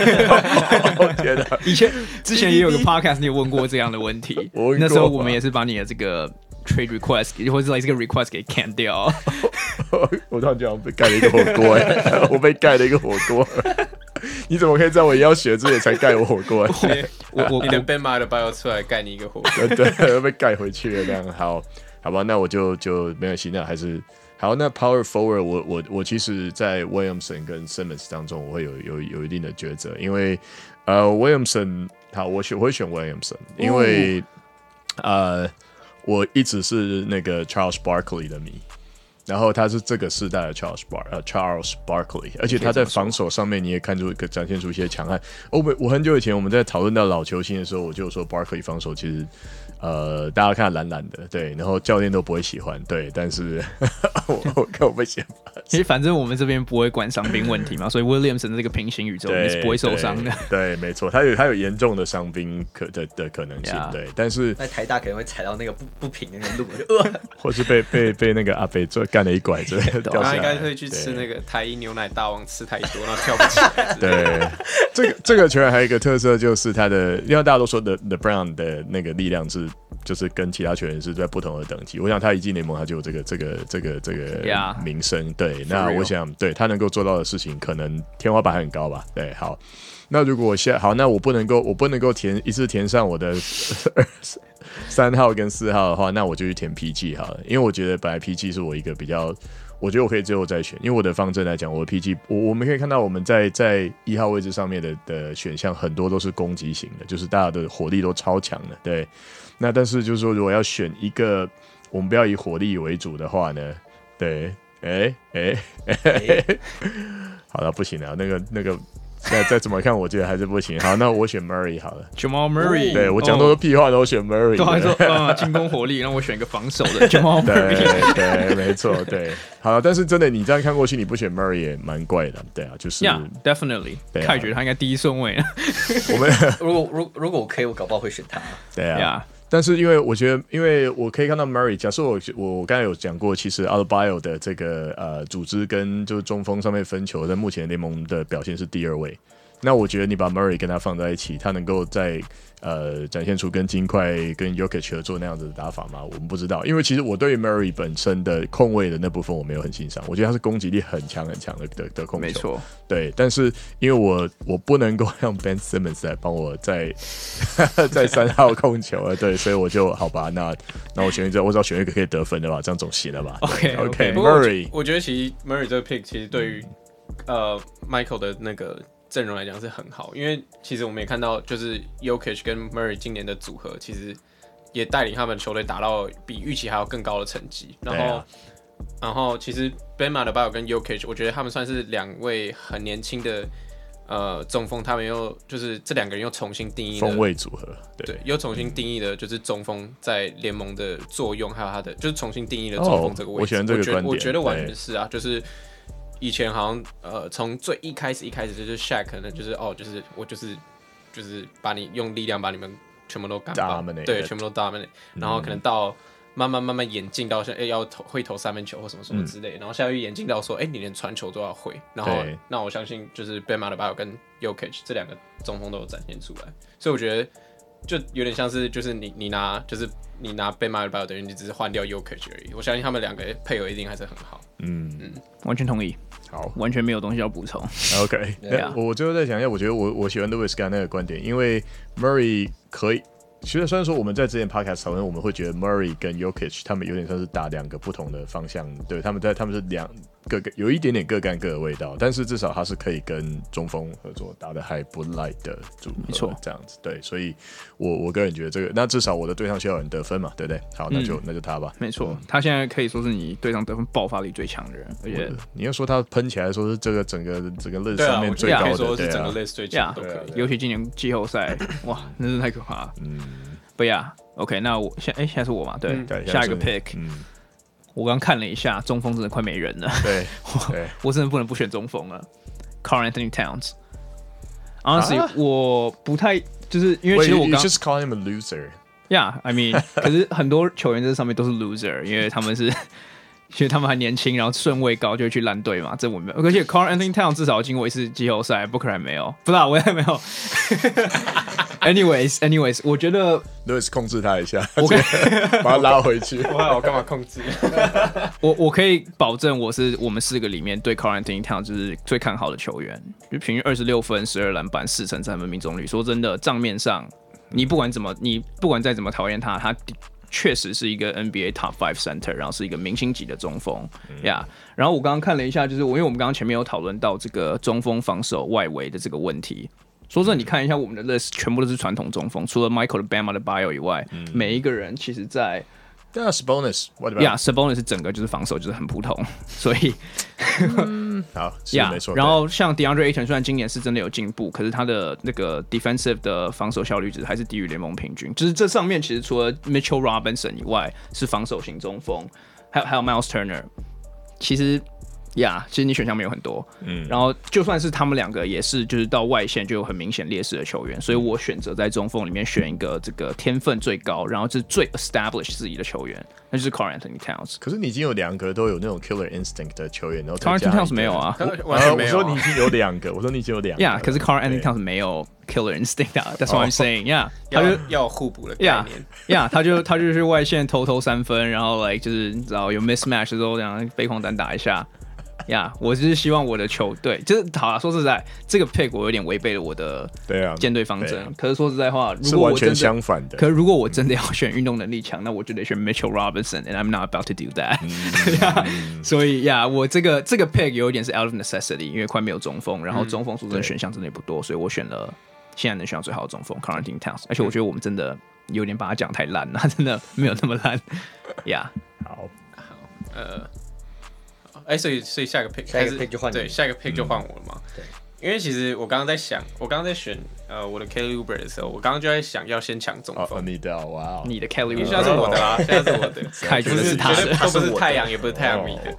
天哪！<laughs> 以前之前也有个 Podcast，你有问过这样的问题。那时候我们也是把你的这个 Trade Request 或者是这个 Request 给 can 掉。我突然间被盖了一个火锅，哎，我被盖了一个火锅。你怎么可以在我要学之前才盖我火锅？我我你的 Bam Adebayo 出来盖你一个火锅，对，被盖回去了这样。好，好吧，那我就就没关系，那还是好。那 Power Forward，我我我其实，在 Williamson 跟 Simmons 当中，我会有有有一定的抉择，因为呃，Williamson，好，我选我会选 Williamson，因为呃，我一直是那个 Charles Barkley 的迷。然后他是这个世代的 Charles Bar 呃 Charles Barkley，而且他在防守上面你也看出展现出一些强悍。我我很久以前我们在讨论到老球星的时候，我就说 Barkley 防守其实。呃，大家看懒懒的，对，然后教练都不会喜欢，对，但是 <laughs> 我我看我不喜欢。其实反正我们这边不会管伤兵问题嘛，所以 Williamson 这个平行宇宙你是不会受伤的。对，没错，他有他有严重的伤兵可的的可能性，对，但是在台大可能会踩到那个不不平的那个路，就 <laughs> 或是被被被那个阿飞做干了一拐子 <laughs> 掉下来。应该会去吃那个台一牛奶大王，吃太多然后跳不起来。对，这个这个球员还有一个特色就是他的，因为大家都说的 The Brown 的那个力量是。就是跟其他球员是在不同的等级，我想他一进联盟他就有这个这个这个这个名声，Yeah, 对。那我想对他能够做到的事情，可能天花板很高吧。对，好。那如果我现在好，那我不能够我不能够填一次填上我的 <laughs> 三号跟四号的话，那我就去填 PG 好了，因为我觉得本来 PG 是我一个比较，我觉得我可以最后再选，因为我的方针来讲，我的 PG 我我们可以看到我们在在一号位置上面的的选项很多都是攻击型的，就是大家的火力都超强的，对。那但是就是说，如果要选一个，我们不要以火力为主的话呢？对，哎哎哎，<laughs> 好了，不行了，那个那个再再怎么看，我觉得还是不行。好，那我选 Murray 好了。Jamal Murray，对我讲多多屁话都选 Murray，都还说啊 <laughs> 进攻火力，让我选一个防守的 Jamal Murray。对，没错，对。好，但是真的你这样看过去，你不选 Murray 也蛮怪的。对啊，就是 Yeah, definitely。凯觉得他应该第一顺位。<laughs> 我们 <laughs> 如果如如果我可以，我搞不好会选他。对啊。但是因为我觉得，因为我可以看到 Murray，假设我我刚才有讲过，其实 Albayo 的这个呃组织跟就是中锋上面分球，在目前联盟的表现是第二位。那我觉得你把 Murray 跟他放在一起，他能够在呃展现出跟金块跟 Jokic 合作那样子的打法吗？我们不知道，因为其实我对于 Murray 本身的控卫的那部分我没有很欣赏，我觉得他是攻击力很强很强的的的控球，没错，对。但是因为我我不能够让 Ben Simmons 来帮我在在三号控球啊，对，所以我就好吧，那那我选一个，我只要选一个可以得分的吧，这样总行了吧？<laughs> OK OK, okay。Murray，我觉得其实 Murray 这个 pick 其实对于呃 Michael 的那个。阵容来讲是很好，因为其实我们也看到，就是 Yokic 跟 Murray 今年的组合，其实也带领他们球队达到比预期还要更高的成绩。然后，啊、然后其实 Bam Adebayo 跟 Yokic，我觉得他们算是两位很年轻的呃中锋，他们又就是这两个人又重新定义了锋位组合，对，对，又重新定义了就是中锋在联盟的作用，还有他的就是重新定义了中锋这个位置。哦、我，这个我觉得我觉得完全是啊，就是。以前好像呃，从最一开始一开始就是 Shaq 可能就是哦，就是我就是就是把你用力量把你们全部都干爆，对，全部都 dominate，然后可能到慢慢慢慢演进到像哎要投会投三分球或什么什么之类，然后现在又演进到说哎你连传球都要会，然后那我相信就是 Bam Adebayo 跟 Jokic 这两个中锋都有展现出来，所以我觉得就有点像是就是你你拿就是你拿 Bam Adebayo 等于你只是换掉 Jokic 而已，我相信他们两个配合一定还是很好，嗯嗯，完全同意。好，完全没有东西要补充。OK，<laughs> 我我最后再讲一下，我觉得我我喜欢 Louis 刚那个观点，因为 Murray 可以。其实虽然说我们在之前 podcast 讨论，我们会觉得 Murray 跟 Jokic 他们有点像是打两个不同的方向，对，他们在他们是两个有一点点各干各的味道，但是至少他是可以跟中锋合作打的还不赖的组合，没错，这样子对，所以我我个人觉得这个，那至少我的对上需要有人得分嘛，对不对？好，那就、嗯、那就他吧，没错，他现在可以说是你对上得分爆发力最强的人，而且你要说他喷起来说是这个整个整个 list 上面最高的，说是整个 list 最强都可以，尤其今年季后赛，哇，那是太可怕了，嗯。不呀，OK，那我现哎、欸，现在是我嘛？对，嗯、对下一个 pick，嗯，我刚看了一下，中锋真的快没人了。对，我，我真的不能不选中锋了。Carl Anthony Towns。Honestly，、啊我不太就是因为其实我刚 just call him a loser，Yeah，I mean，可是很多球员在上面都是 loser，因为他们是。其实他们还年轻，然后顺位高就会去烂队嘛，<laughs> 这我没有。而且 Karl-Anthony Towns 至少经过一次季后赛，Booker 还没有，<laughs> 不知道我也没有。<laughs> Anyways，Anyways，我觉得 Louis 控制他一下，我可以把他拉回去。我我干嘛控制？我我可以保证，我是我们四个里面对 Karl-Anthony Towns 就是最看好的球员，就平均二十六分、十二篮板、四成三分命中率。说真的，账面上你不管怎么，你不管再怎么讨厌他，他。确实是一个 NBA Top Five Center，然后是一个明星级的中锋呀。Yeah, 然后我刚刚看了一下，就是我因为我们刚刚前面有讨论到这个中锋防守外围的这个问题。说真的，你看一下我们的 list，全部都是传统中锋，除了 Michael 的 Bama 的 Bio 以外，嗯、每一个人其实在。对啊，Sabonis，What about？呀，Sabonis 是整个就是防守就是很普通，<laughs> 所以，嗯、好，呀，yeah, 没错。然后像 DeAndre Ayton 虽然今年是真的有进步，可是他的那个 defensive 的防守效率值还是低于联盟平均。就是这上面其实除了 Mitchell Robinson 以外，是防守型中锋，还有还有 Miles Turner，其实。呀、yeah，其实你选项没有很多，嗯，然后就算是他们两个也是，就是到外线就有很明显劣势的球员，所以我选择在中锋里面选一个这个天分最高，然后是最 establish 自己的球员，那就是 Carl Anthony Towns。可是你已经有两个都有那种 killer instinct 的球员，然后 Carl Anthony Towns 没有啊？完全没有。我说你已经有两个，我说你已经有两个。呀，可是 Carl Anthony Towns 没有 killer instinct 啊，That's what I'm saying。呀，他就要互补的概念。呀，他就他就是外线偷偷三分，然后 like 就是你知道有 mismatch 的时候这样飞狂单打一下。呀、yeah，我就是希望我的球队就是好了。说实在，这个 pick 我有点违背了我的对啊舰队方针。可是说实在话，如果我真的是完全相反的。可是如果我真的要选运动能力强，那我就得选 Mitchell Robinson，and I'm not about to do that、嗯。<laughs> 所以呀，yeah, 我这个这个 pick 有一点是 out of necessity，因为快没有中锋，然后中锋说真的选项真的也不多，所以我选了现在能选到最好的中锋 Karl-Anthony Towns。而且我觉得我们真的有点把他讲太烂了，真的没有那么烂。呀、好，好，呃。哎、欸，所以所以下一个 pick，下一个 pick 就换对，下一个 pick 就换我了嘛、嗯？对，因为其实我刚刚在想，我刚刚在选呃我的 Kelly Oubre 的时候，我刚刚就在想要先抢中锋。你的哇，你的 Kelly，现在是我的啦，现在是我的，<laughs> 开局是他的，都 <laughs> 不是太阳，也不是太阳迷的。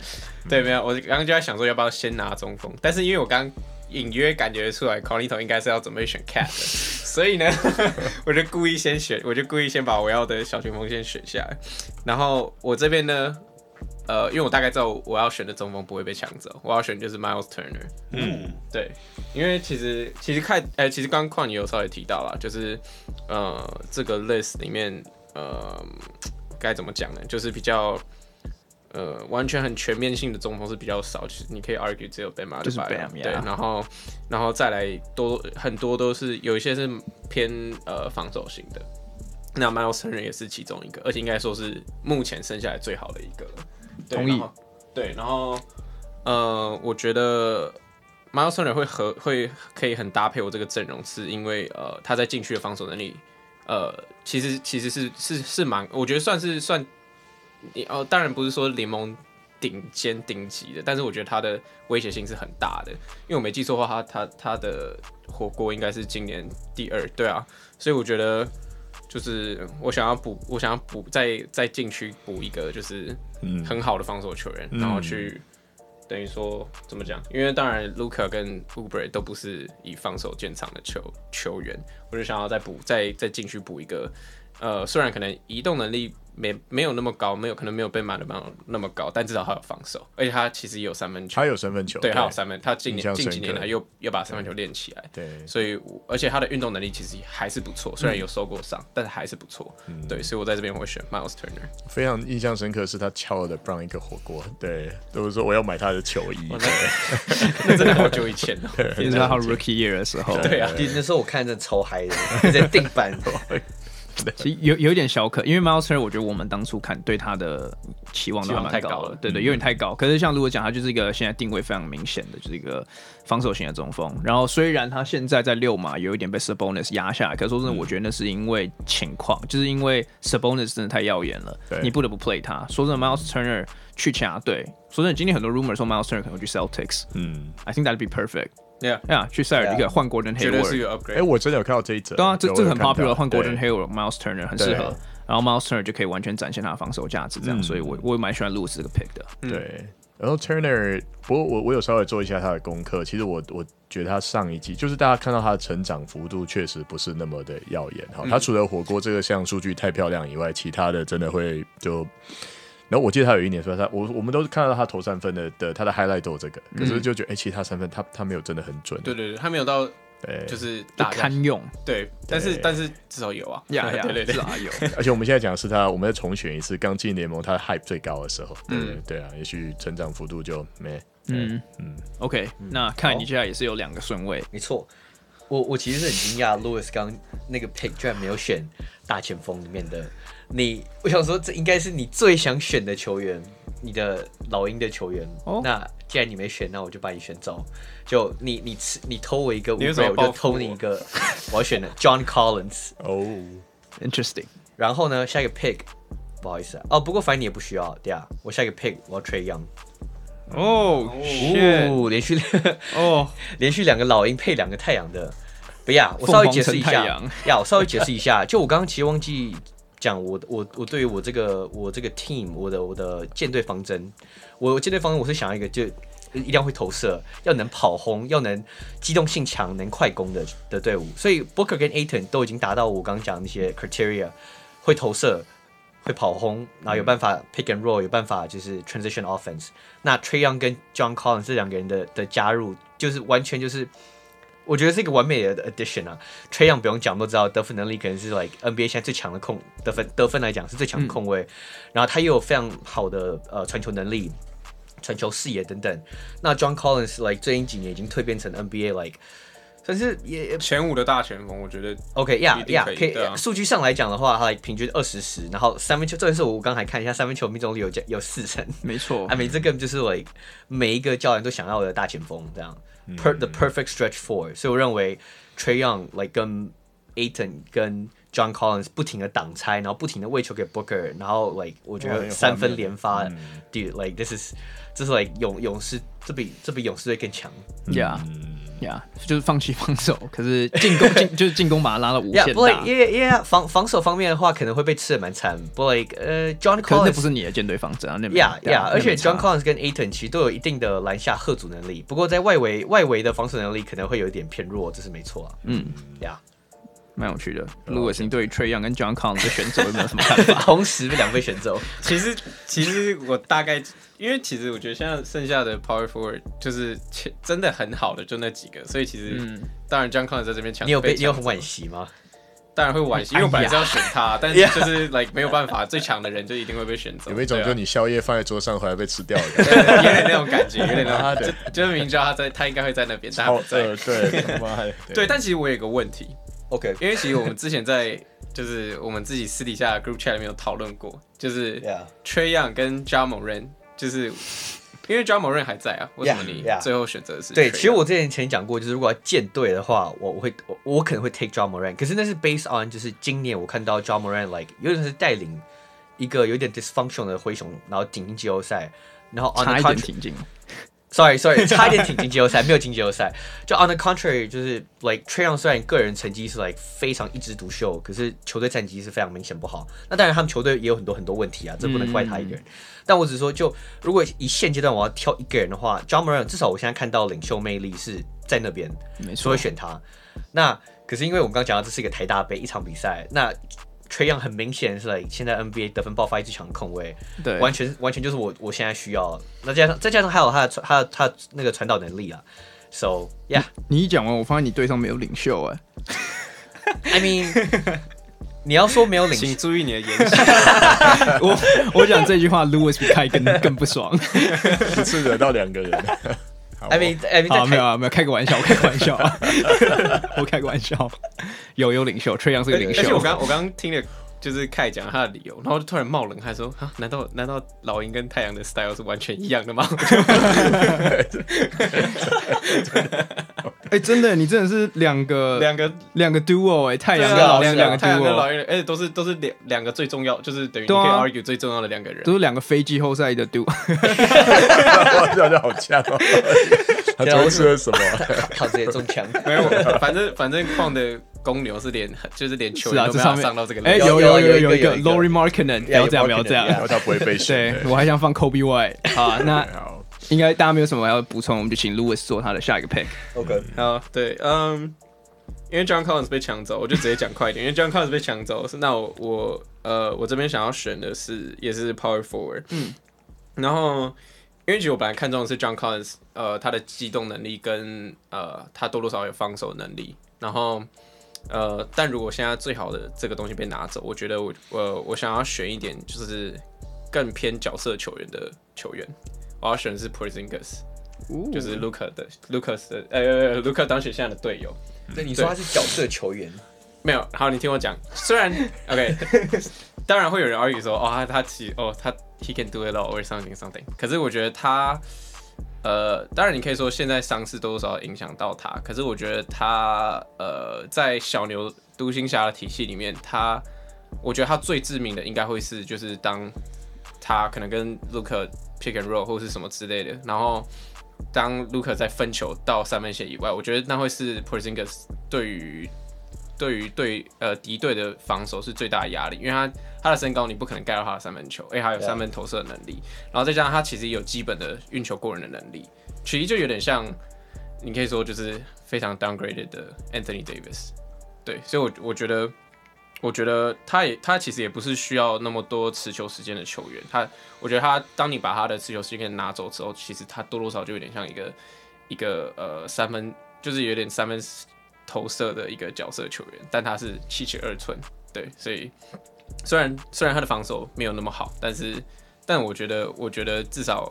对，没有，我刚刚就在想说要不要先拿中锋，但是因为我刚隐约感觉出来 c o n i t o 应该是要准备选 Cat 的，<laughs> 所以呢，我就故意先选，我就故意先把我要的小前锋先选下来，然后我这边呢。呃，因为我大概知道我要选的中锋不会被抢走，我要选就是 Miles Turner。嗯，对，因为其实其实看，哎、欸，其实刚刚矿你有稍微提到了，就是呃这个 list 里面，呃该怎么讲呢？就是比较呃完全很全面性的中锋是比较少，其实你可以 argue 只有 Bam 是 Bam，对然后然后再来多很多都是有一些是偏呃防守型的，那 Miles Turner 也是其中一个，而且应该说是目前剩下来最好的一个。同意，对，然后，呃，我觉得 Miles Turner 会和会可以很搭配我这个阵容，是因为呃他在禁区的防守能力，呃，其实其实是是是蛮，我觉得算是算，你哦，当然不是说联盟顶尖顶级的，但是我觉得他的威胁性是很大的，因为我没记错的话，他他他的火锅应该是今年第二，对啊，所以我觉得。就是我想要补，我想要补再再进去补一个，就是很好的防守球员，嗯、然后去等于说怎么讲？因为当然，Luka 跟 Oubre 都不是以防守见长的球球员，我就想要再补，再再进去补一个，呃，虽然可能移动能力。没没有那么高，没有可能没有被马德邦那么高，但至少他有防守，而且他其实也有三分球，他有三分球，对，他有三分，他近年近几年来又又把三分球练起来，对，所以而且他的运动能力其实还是不错，虽然有受过伤，嗯、但是还是不错，嗯、对，所以我在这边会选 Miles Turner。非常印象深刻是他敲了 Brown 一个火锅，对，都是说我要买他的球衣，那，<laughs> 真的好久以前 <laughs> 了，你知道他 Rookie Year 的时候，对啊，那时候我看着超嗨的，在定板。<laughs> <laughs> 其实有有点小可，因为 Miles Turner 我觉得我们当初看对他的期望都还蛮高的，对对，有点太高。可是像如果讲他就是一个现在定位非常明显的，就是一个防守型的中锋。然后虽然他现在在六码有一点被 Sabonis 压下来，可是说真的，我觉得那是因为情况，就是因为 Sabonis 真的太耀眼了，你不得不 play 他。说真的，Miles Turner 去其他队，说真的，今天很多 rumor 说 Miles Turner 可能会去 Celtics，嗯，I think that'd be perfect。Yeah, yeah，去塞尔迪克换 Gordon Hayward，哎，我真的有看到这一则。对啊，这这个很 popular，换 Gordon Hayward，Miles Turner 很适合。然后 Miles Turner 就可以完全展现他的防守价值，这样，所以我我也蛮喜欢 Lewis 这个 pick 的。对，然后 Turner，不过我我有稍微做一下他的功课，其实我我觉得他上一季就是大家看到他的成长幅度确实不是那么的耀眼哈。他除了火锅这个项数据太漂亮以外，其他的真的会就。然后我记得他有一年说他我我们都是看到他投三分的的他的 highlight 都有这个，可是就觉得哎、欸，其他三分他他没有真的很准。对对对，他没有到就是大堪用。对，但是但是至少有啊。呀呀，对对对，有。<laughs> 而且我们现在讲的是他，我们再重选一次刚进联盟他的 hype 最高的时候。嗯，对啊，也许成长幅度就没。嗯嗯。OK，那看来你现在也是有两个顺位。没错，我我其实是很惊讶，Louis 刚那个 pick 居然没有选大前锋里面的。你，我想说，这应该是你最想选的球员，你的老鹰的球员。Oh? 那既然你没选，那我就把你选走。就你，你吃，你偷我一个乌龟，我就偷你一个。我要选的 John Collins。<laughs> 哦，Interesting。然后呢，下一个 pick，不好意思啊，哦，不过反正你也不需要，对啊。我下一个 pick，我要 Trae Young。哦，哦，连续哦，<laughs> 连续两个老鹰配两个太阳的。不要，我稍微解释一下。要，我稍微解释一下。就我刚刚其实忘记。讲我我我对于我这个我这个 team 我的我的舰队方针，我舰队方针我是想要一个就一定要会投射，要能跑轰，要能机动性强，能快攻的的队伍。所以 Booker 跟 Ayton 都已经达到我刚刚讲的那些 criteria，会投射，会跑轰，然后有办法 pick and roll，有办法就是 transition offense。那 Trae Young 跟 John Collins 这两个人的的加入，就是完全就是。我觉得是一个完美的 addition 啊，Trae Young 不用讲都知道得分能力可能是 like NBA 现在最强的控得分得分来讲是最强的控卫，嗯、然后他又有非常好的呃传球能力、传球视野等等。那 John Collins like 最近几年已经蜕变成 NBA like，但是也前五的大前锋，我觉得 OK yeah yeah 可以数据上来讲的话，他、like、平均二十十，然后三分球，这件事我刚才看一下三分球命中率有有四成，没错，I mean 这个就是 like 每一个教练都想要的大前锋这样。Per the perfect stretch four，所以我认为 Trae Young like 跟 Ayton 跟 John Collins 不停的挡拆，然后不停的喂球给 Booker，然后 like 我觉得三分连发，dude like this is 这是 like 勇勇士这比这比勇士队更强。Yeah， 呀，就是放弃防守，可是进攻 <laughs> 进就是进攻把他拉到无限大。Yeah, like, yeah, yeah, 防防守方面的话，可能会被吃的蛮惨。不，like 呃，John Collins 那不是你的舰队方针啊，那 Yeah, yeah，而且 John Collins 跟 Ayton 其实都有一定的篮下贺阻能力，不过在外围外围的防守能力可能会有一点偏弱，这是没错啊。嗯，Yeah。蛮有趣的，Louis，你对 Trae Young 跟 John Collins 的选走有没有什么看法？<laughs> 同时被两被选走，其实其实我大概，因为其实我觉得现在剩下的 Power Forward 就是真的很好的就那几个，所以其实、嗯、当然 John Collins 在这边抢，你有被你有很惋惜吗？当然会惋惜，因为我本来是要选他，哎、但是 <laughs> 就是 like 没有办法，最强的人就一定会被选走。有没有一种就你宵夜放在桌上回来被吃掉了？<laughs> 有点那种感觉，有点那种，就就是明知道他在，他应该会在那边，但他不在。对对对，但其实我有个问题。OK，因为其实我们之前在就是我们自己私底下的 group chat 里面有讨论过，就是 Trae Young 跟 Ja Morant，就是因为 Ja Morant 还在啊，为什么你最后选择的是.对？其实我之前前讲过，就是如果要建队的话，我我会我我可能会 take Ja Morant，可是那是 based on 就是今年我看到 Ja Morant like 有点是带领一个有点 dysfunction 的灰熊，然后顶进季后赛，然后 on the 差一点挺进。Sorry，Sorry，sorry, <laughs> 差一点挺进季后赛，没有进季后赛。就 On the contrary，就是 Like Trae Young 虽然个人成绩是 Like 非常一枝独秀，可是球队战绩是非常明显不好。那当然他们球队也有很多很多问题啊，这不能怪他一个人。嗯、但我只是说，就如果以现阶段我要挑一个人的话，John Morant 至少我现在看到领袖魅力是在那边，所以选他。那可是因为我们刚刚讲到这是一个台大杯一场比赛，那。Trae Young 很明显是 like 现在 NBA 得分爆发一直强的控卫，对，完全完全就是我我现在需要。那加上再加上还有他的他的他的那个传导能力啊，so yeah。你一讲完，我发现你队上没有领袖哎。I mean，你要说没有领袖，请注意你的言行。<laughs> 我我讲这句话，Louis 比开更更不爽，<laughs> 一次惹到两个人。I mean, I mean 啊，没有啊，没有，开个玩笑，我开个玩笑，<laughs> 我开个玩笑。有有领袖，Trae Young 是个领袖。而且我刚我刚刚听了，就是凯讲他的理由，然后就突然冒冷汗说：“啊，难道难道老鹰跟太阳的 style 是完全一样的吗？” <laughs> 哎，真的，你真的是两个两个两个 duo 哎，太阳跟老鹰两个 duo，老鹰，哎，都是都是两两个最重要，就是等于你可以 argue 最重要的两个人，都是两个非季后赛的 duo。这样好强哦！<laughs> 他都是了什么？靠这些中枪？没有，反正反正矿的公牛是连就是连球员都没有上到这个。哎，有有有有一个 Lauri Markkanen，不要这样，不要这样，然后他不会被选。对，我还想放 White <laughs> 啊，那。应该大家没有什么要补充，我们就请 Louis 做他的下一个 pick。OK，好，对，嗯、um,，因为 John Collins 被抢走，我就直接讲快一点。因为 John Collins 被抢走，是那我我呃我这边想要选的是也是 Power Forward。嗯，然后因为其实我本来看中的是 John Collins，呃，他的机动能力跟呃他多多少少有防守能力。然后呃，但如果现在最好的这个东西被拿走，我觉得我呃我想要选一点就是更偏角色球员的球员。我要选的是 Porzingis，就是 Luca 的 Lucas 的呃 Luca 当选现在的队友。那你说他是角色球员？<laughs> 没有，好，你听我讲。虽然 <laughs> OK，当然会有人 argue 说，哦，他他其哦他 he can do it all or something something。可是我觉得他呃，当然你可以说现在伤势多多少少影响到他。可是我觉得他呃，在小牛独行侠的体系里面，他我觉得他最致命的应该会是就是当他可能跟 Luka pick and roll 或是什么之类的，然后当 Luka 在分球到三分线以外，我觉得那会是 Porzingis 对于对于对呃敌对的防守是最大的压力，因为他他的身高你不可能盖到他的三分球，哎，还有三分投射的能力，然后再加上他其实也有基本的运球过人的能力，其实就有点像你可以说就是非常 downgraded 的 Anthony Davis，对，所以我我觉得。我觉得他也他其实也不是需要那么多持球时间的球员，他我觉得他当你把他的持球时间拿走之后，其实他多多少少就有点像一个一个呃三分，就是有点三分投射的一个角色球员，但他是七尺二寸，对，所以虽然虽然他的防守没有那么好，但是但我觉得我觉得至少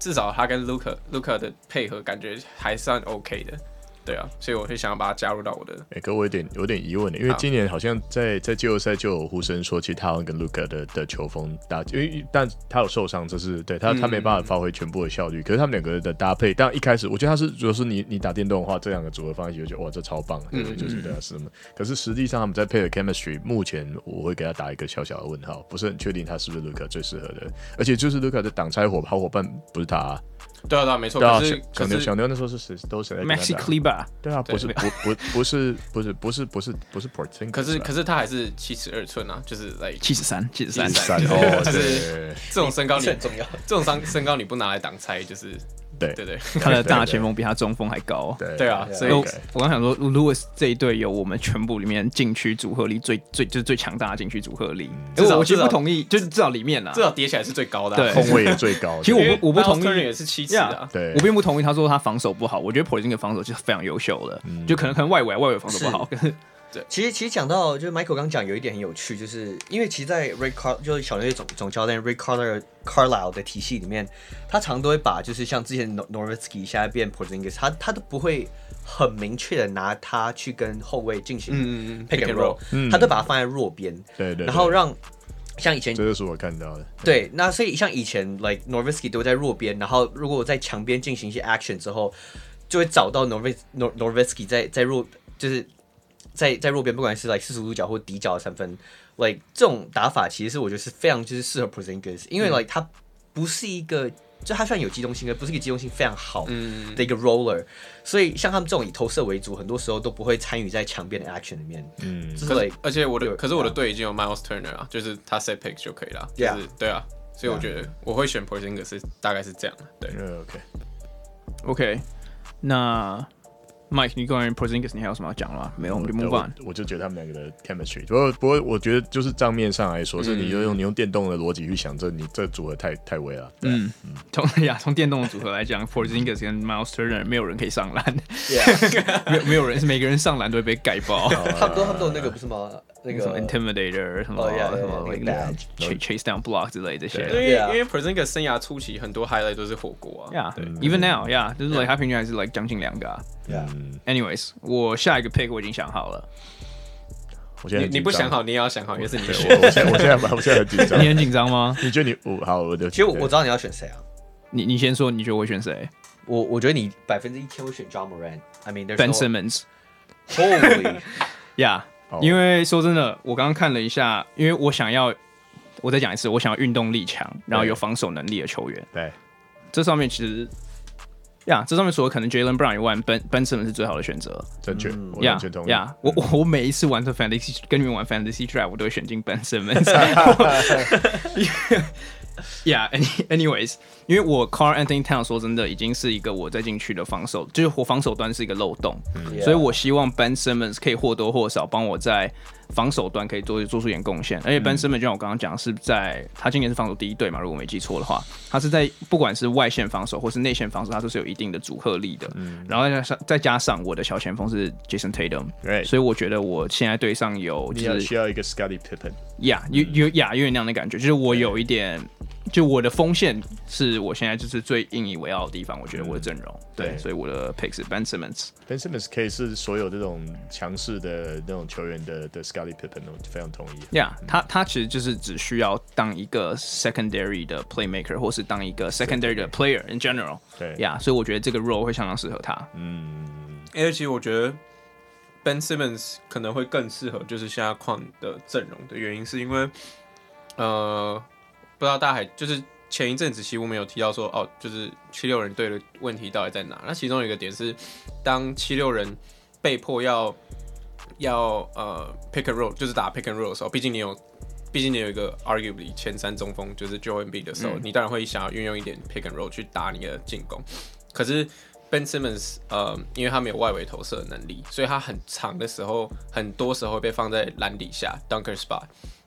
至少他跟卢克卢克的配合感觉还算 OK 的。对啊，所以我会想要把他加入到我的。哎、欸，可我有点有点疑问的，因为今年好像在在季后赛就有呼声说，其实他好像跟卢卡的的球风搭，因为但他有受伤，这是对他他没办法发挥全部的效率。嗯、可是他们两个人的搭配，但一开始我觉得他是，如果是你你打电动的话，这两个组合放一起，我觉得哇，这超棒，对，嗯、就是对啊是。可是实际上他们在配的 chemistry，目前我会给他打一个小小的问号，不是很确定他是不是卢卡最适合的。而且就是卢卡的挡拆伙好伙伴不是他、啊。对啊，对啊，没错。对啊，可是小牛小牛那时候是谁？都是？Maxi Kleber。对啊，不是不不不是不是不是不是不是 Porzingis。可是可是他还是七十二寸啊，就是来七十三七十三三 <laughs> 哦，就是这种身高你很重要，这种身身高你不拿来挡拆就是。对对对，他的大前锋比他中锋还高。对对啊，所以我刚想说，Lewis 这一队有我们全部里面禁区组合力最最就是最强大的禁区组合力。至少我其实不同意，就是至少里面啊，至少叠起来是最高的，控卫也最高。其实我不我不同意，也是七尺啊。对，我并不同意他说他防守不好，我觉得 Porzingis 防守就是非常优秀的，就可能可能外围外围防守不好。对，其实其实讲到就是 Michael 刚讲有一点很有趣，就是因为其实，在 Ray Car 就是小牛队总总教练 Ray Carlisle Carlisle 的体系里面，他常都会把就是像之前 Nowitzki 现在变 Porzingis，他他都不会很明确的拿他去跟后卫进行 pick and roll，他都把他放在弱边，对对，然后让像以前这就是我看到的，对，那所以像以前 like Nowitzki 都在弱边，然后如果我在墙边进行一些 action 之后，就会找到 Nowitzki Nowitzki 在在弱就是。在在弱边，不管是来四十五度角或底角的三分，like 这种打法，其实是我觉得是非常就是适合 Porzingis，因为 like 他不是一个，就他虽然有机动性，但不是一个机动性非常好的一个 roller，所以像他们这种以投射为主，很多时候都不会参与在墙边的 action 里面。嗯，就是 like, 而且我的，可是我的队已经有 Miles Turner 啊，就是他 set picks 就可以了。就是对啊，所以我觉得我会选 Porzingis 是大概是这样的。对，OK，OK，那。Mike，你关于 Porzingis 你还有什么要讲的吗？没有，我们就 move on。我就觉得他们两个的 chemistry，不过不过我觉得就是账面上来说，是你就用你用电动的逻辑去想，这你这组合太太微了。嗯嗯，从 <laughs> 呀从电动的组合来讲，Porzingis 跟 Miles Turner 没有人可以上篮，<laughs> 没有没有人是每个人上篮都会被盖爆。他们都他们都有那个不是吗？那个 intimidator 什么什么 chase chase down block 之类这些。因为因为 Porzingis 生涯初期很多 highlight 都是火锅啊。Yeah，even now，yeah，就是 like 他平均还是 like 将近两个。Yeah。Anyways，我下一个 pick 我已经想好了。我现在你不想好，你也要想好，因为是你选。我现在我现在我现在很紧张。<laughs> 你很紧张吗？你觉得你我好，我的。其实我知道你要选谁啊？你你先说，你觉得我选谁？我我觉得你百分之一千会选 John Morant。I mean Ben Simmons。Holy，yeah。<laughs> 因为说真的，我刚刚看了一下，因为我想要，我再讲一次，我想要运动力强，然后有防守能力的球员。对，这上面其实，呀，这上面说可能 Jaylen Brown 以外，Ben Ben Simmons 是最好的选择。正确，呀呀，我我我每一次玩这 Fantasy 跟你们玩 Fantasy Draft，我都会选进 Ben Simmons。<laughs> <laughs> <laughs> <laughs> Yeah，anyways，因为我 Carl Anthony Towns 说真的已经是一个我在进去的防守，就是我防守端是一个漏洞，嗯、所以我希望 Ben Simmons 可以或多或少帮我在防守端可以做做出一点贡献。而且 Ben Simmons 就像我刚刚讲，是在他今年是防守第一队嘛，如果我没记错的话，他是在不管是外线防守或是内线防守，他都是有一定的组合力的。嗯、然后再加上再加上我的小前锋是 Jason Tatum，对所以我觉得我现在队上有就是需要一个 Scottie Pippen，呀，有有呀，有点那样的感觉，就是我有一点。就我的锋线是我现在就是最引以为傲的地方，我觉得我的阵容，对，所以我的 pick 是 Ben Simmons。Ben Simmons 可以是所有这种强势的那种球员的的 Scottie Pippen，我非常同意。Yeah，他他其实就是只需要当一个 secondary 的 playmaker，或是当一个 secondary 的 player in general。对呀，所以我觉得这个 role 会相当适合他。嗯，而且我觉得 Ben Simmons 可能会更适合就是现在矿的阵容的原因，是因为呃。不知道大家还就是前一阵子其实我们有提到说哦，就是七六人队的问题到底在哪？那其中有一个点是，当七六人被迫要要呃 pick and roll，就是打 pick and roll 的时候，毕竟你有毕竟你有一个 arguably 前三中锋就是 Joel Embiid 的时候，嗯、你当然会想要运用一点 pick and roll 去打你的进攻。可是 Ben Simmons 呃，因为他没有外围投射的能力，所以他很长的时候，很多时候会被放在篮底下 dunker spot，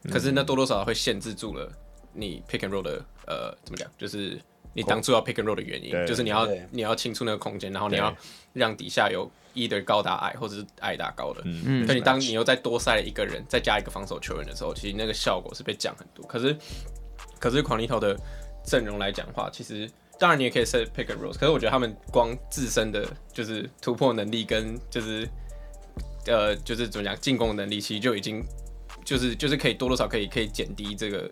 可是那多多少少会限制住了。你 pick and roll 的呃怎么讲？就是你当初要 pick and roll 的原因，就是你要你要清出那个空间，然后你要让底下有 either 高打矮或者是矮打高的。嗯，可你当你又再多塞了一个人，再加一个防守球员的时候，其实那个效果是被降很多。可是可是狂力头的阵容来讲的话，其实当然你也可以 set pick and roll，可是我觉得他们光自身的就是突破能力跟就是呃就是怎么讲进攻能力，其实就已经就是就是可以多多少可以可以减低这个。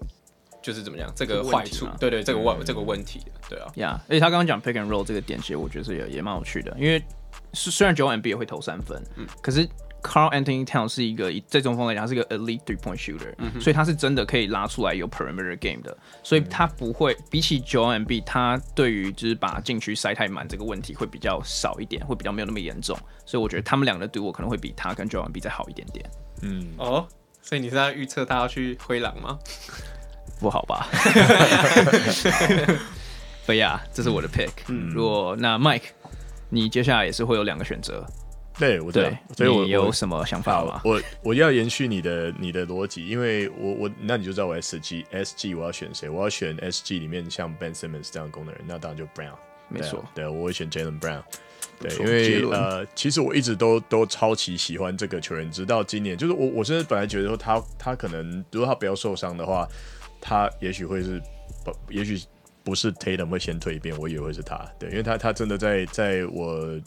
就是怎么样，这个坏处，对对，这个问这个问题的，对啊，呀，而且他刚刚讲 pick and roll 这个点，其实我觉得是也也蛮有趣的，因为虽虽然 Joel Embiid 也会投三分，嗯，可是 Carl Anthony Town 是一个以这中锋来讲是一个 elite three point shooter，、嗯、所以他是真的可以拉出来有 perimeter game 的，所以他不会、嗯、比起 Joel Embiid，他对于就是把禁区塞太满这个问题会比较少一点，会比较没有那么严重，所以我觉得他们两个的对我可能会比他跟 Joel Embiid 再好一点点。嗯，哦，所以你是在预测他要去灰狼吗？不好吧？对 <laughs> 呀，这是我的 pick。嗯，如果那 Mike，你接下来也是会有两个选择。对，我对，所以我有什么想法吗？我我要延续你的你的逻辑，因为我我那你就知道我 S G S G 我要选谁？我要选 S G 里面像 Ben Simmons 这样功能人，那当然就 Brown。没错，对，我会选 Jaylen Brown。对，因为呃，其实我一直都都超级喜欢这个球员，直到今年，就是我我甚至本来觉得说他他可能如果他不要受伤的话，他也许会是不，也许不是 Tatum 会先蜕变，我以为会是他。对，因为他他真的在在我。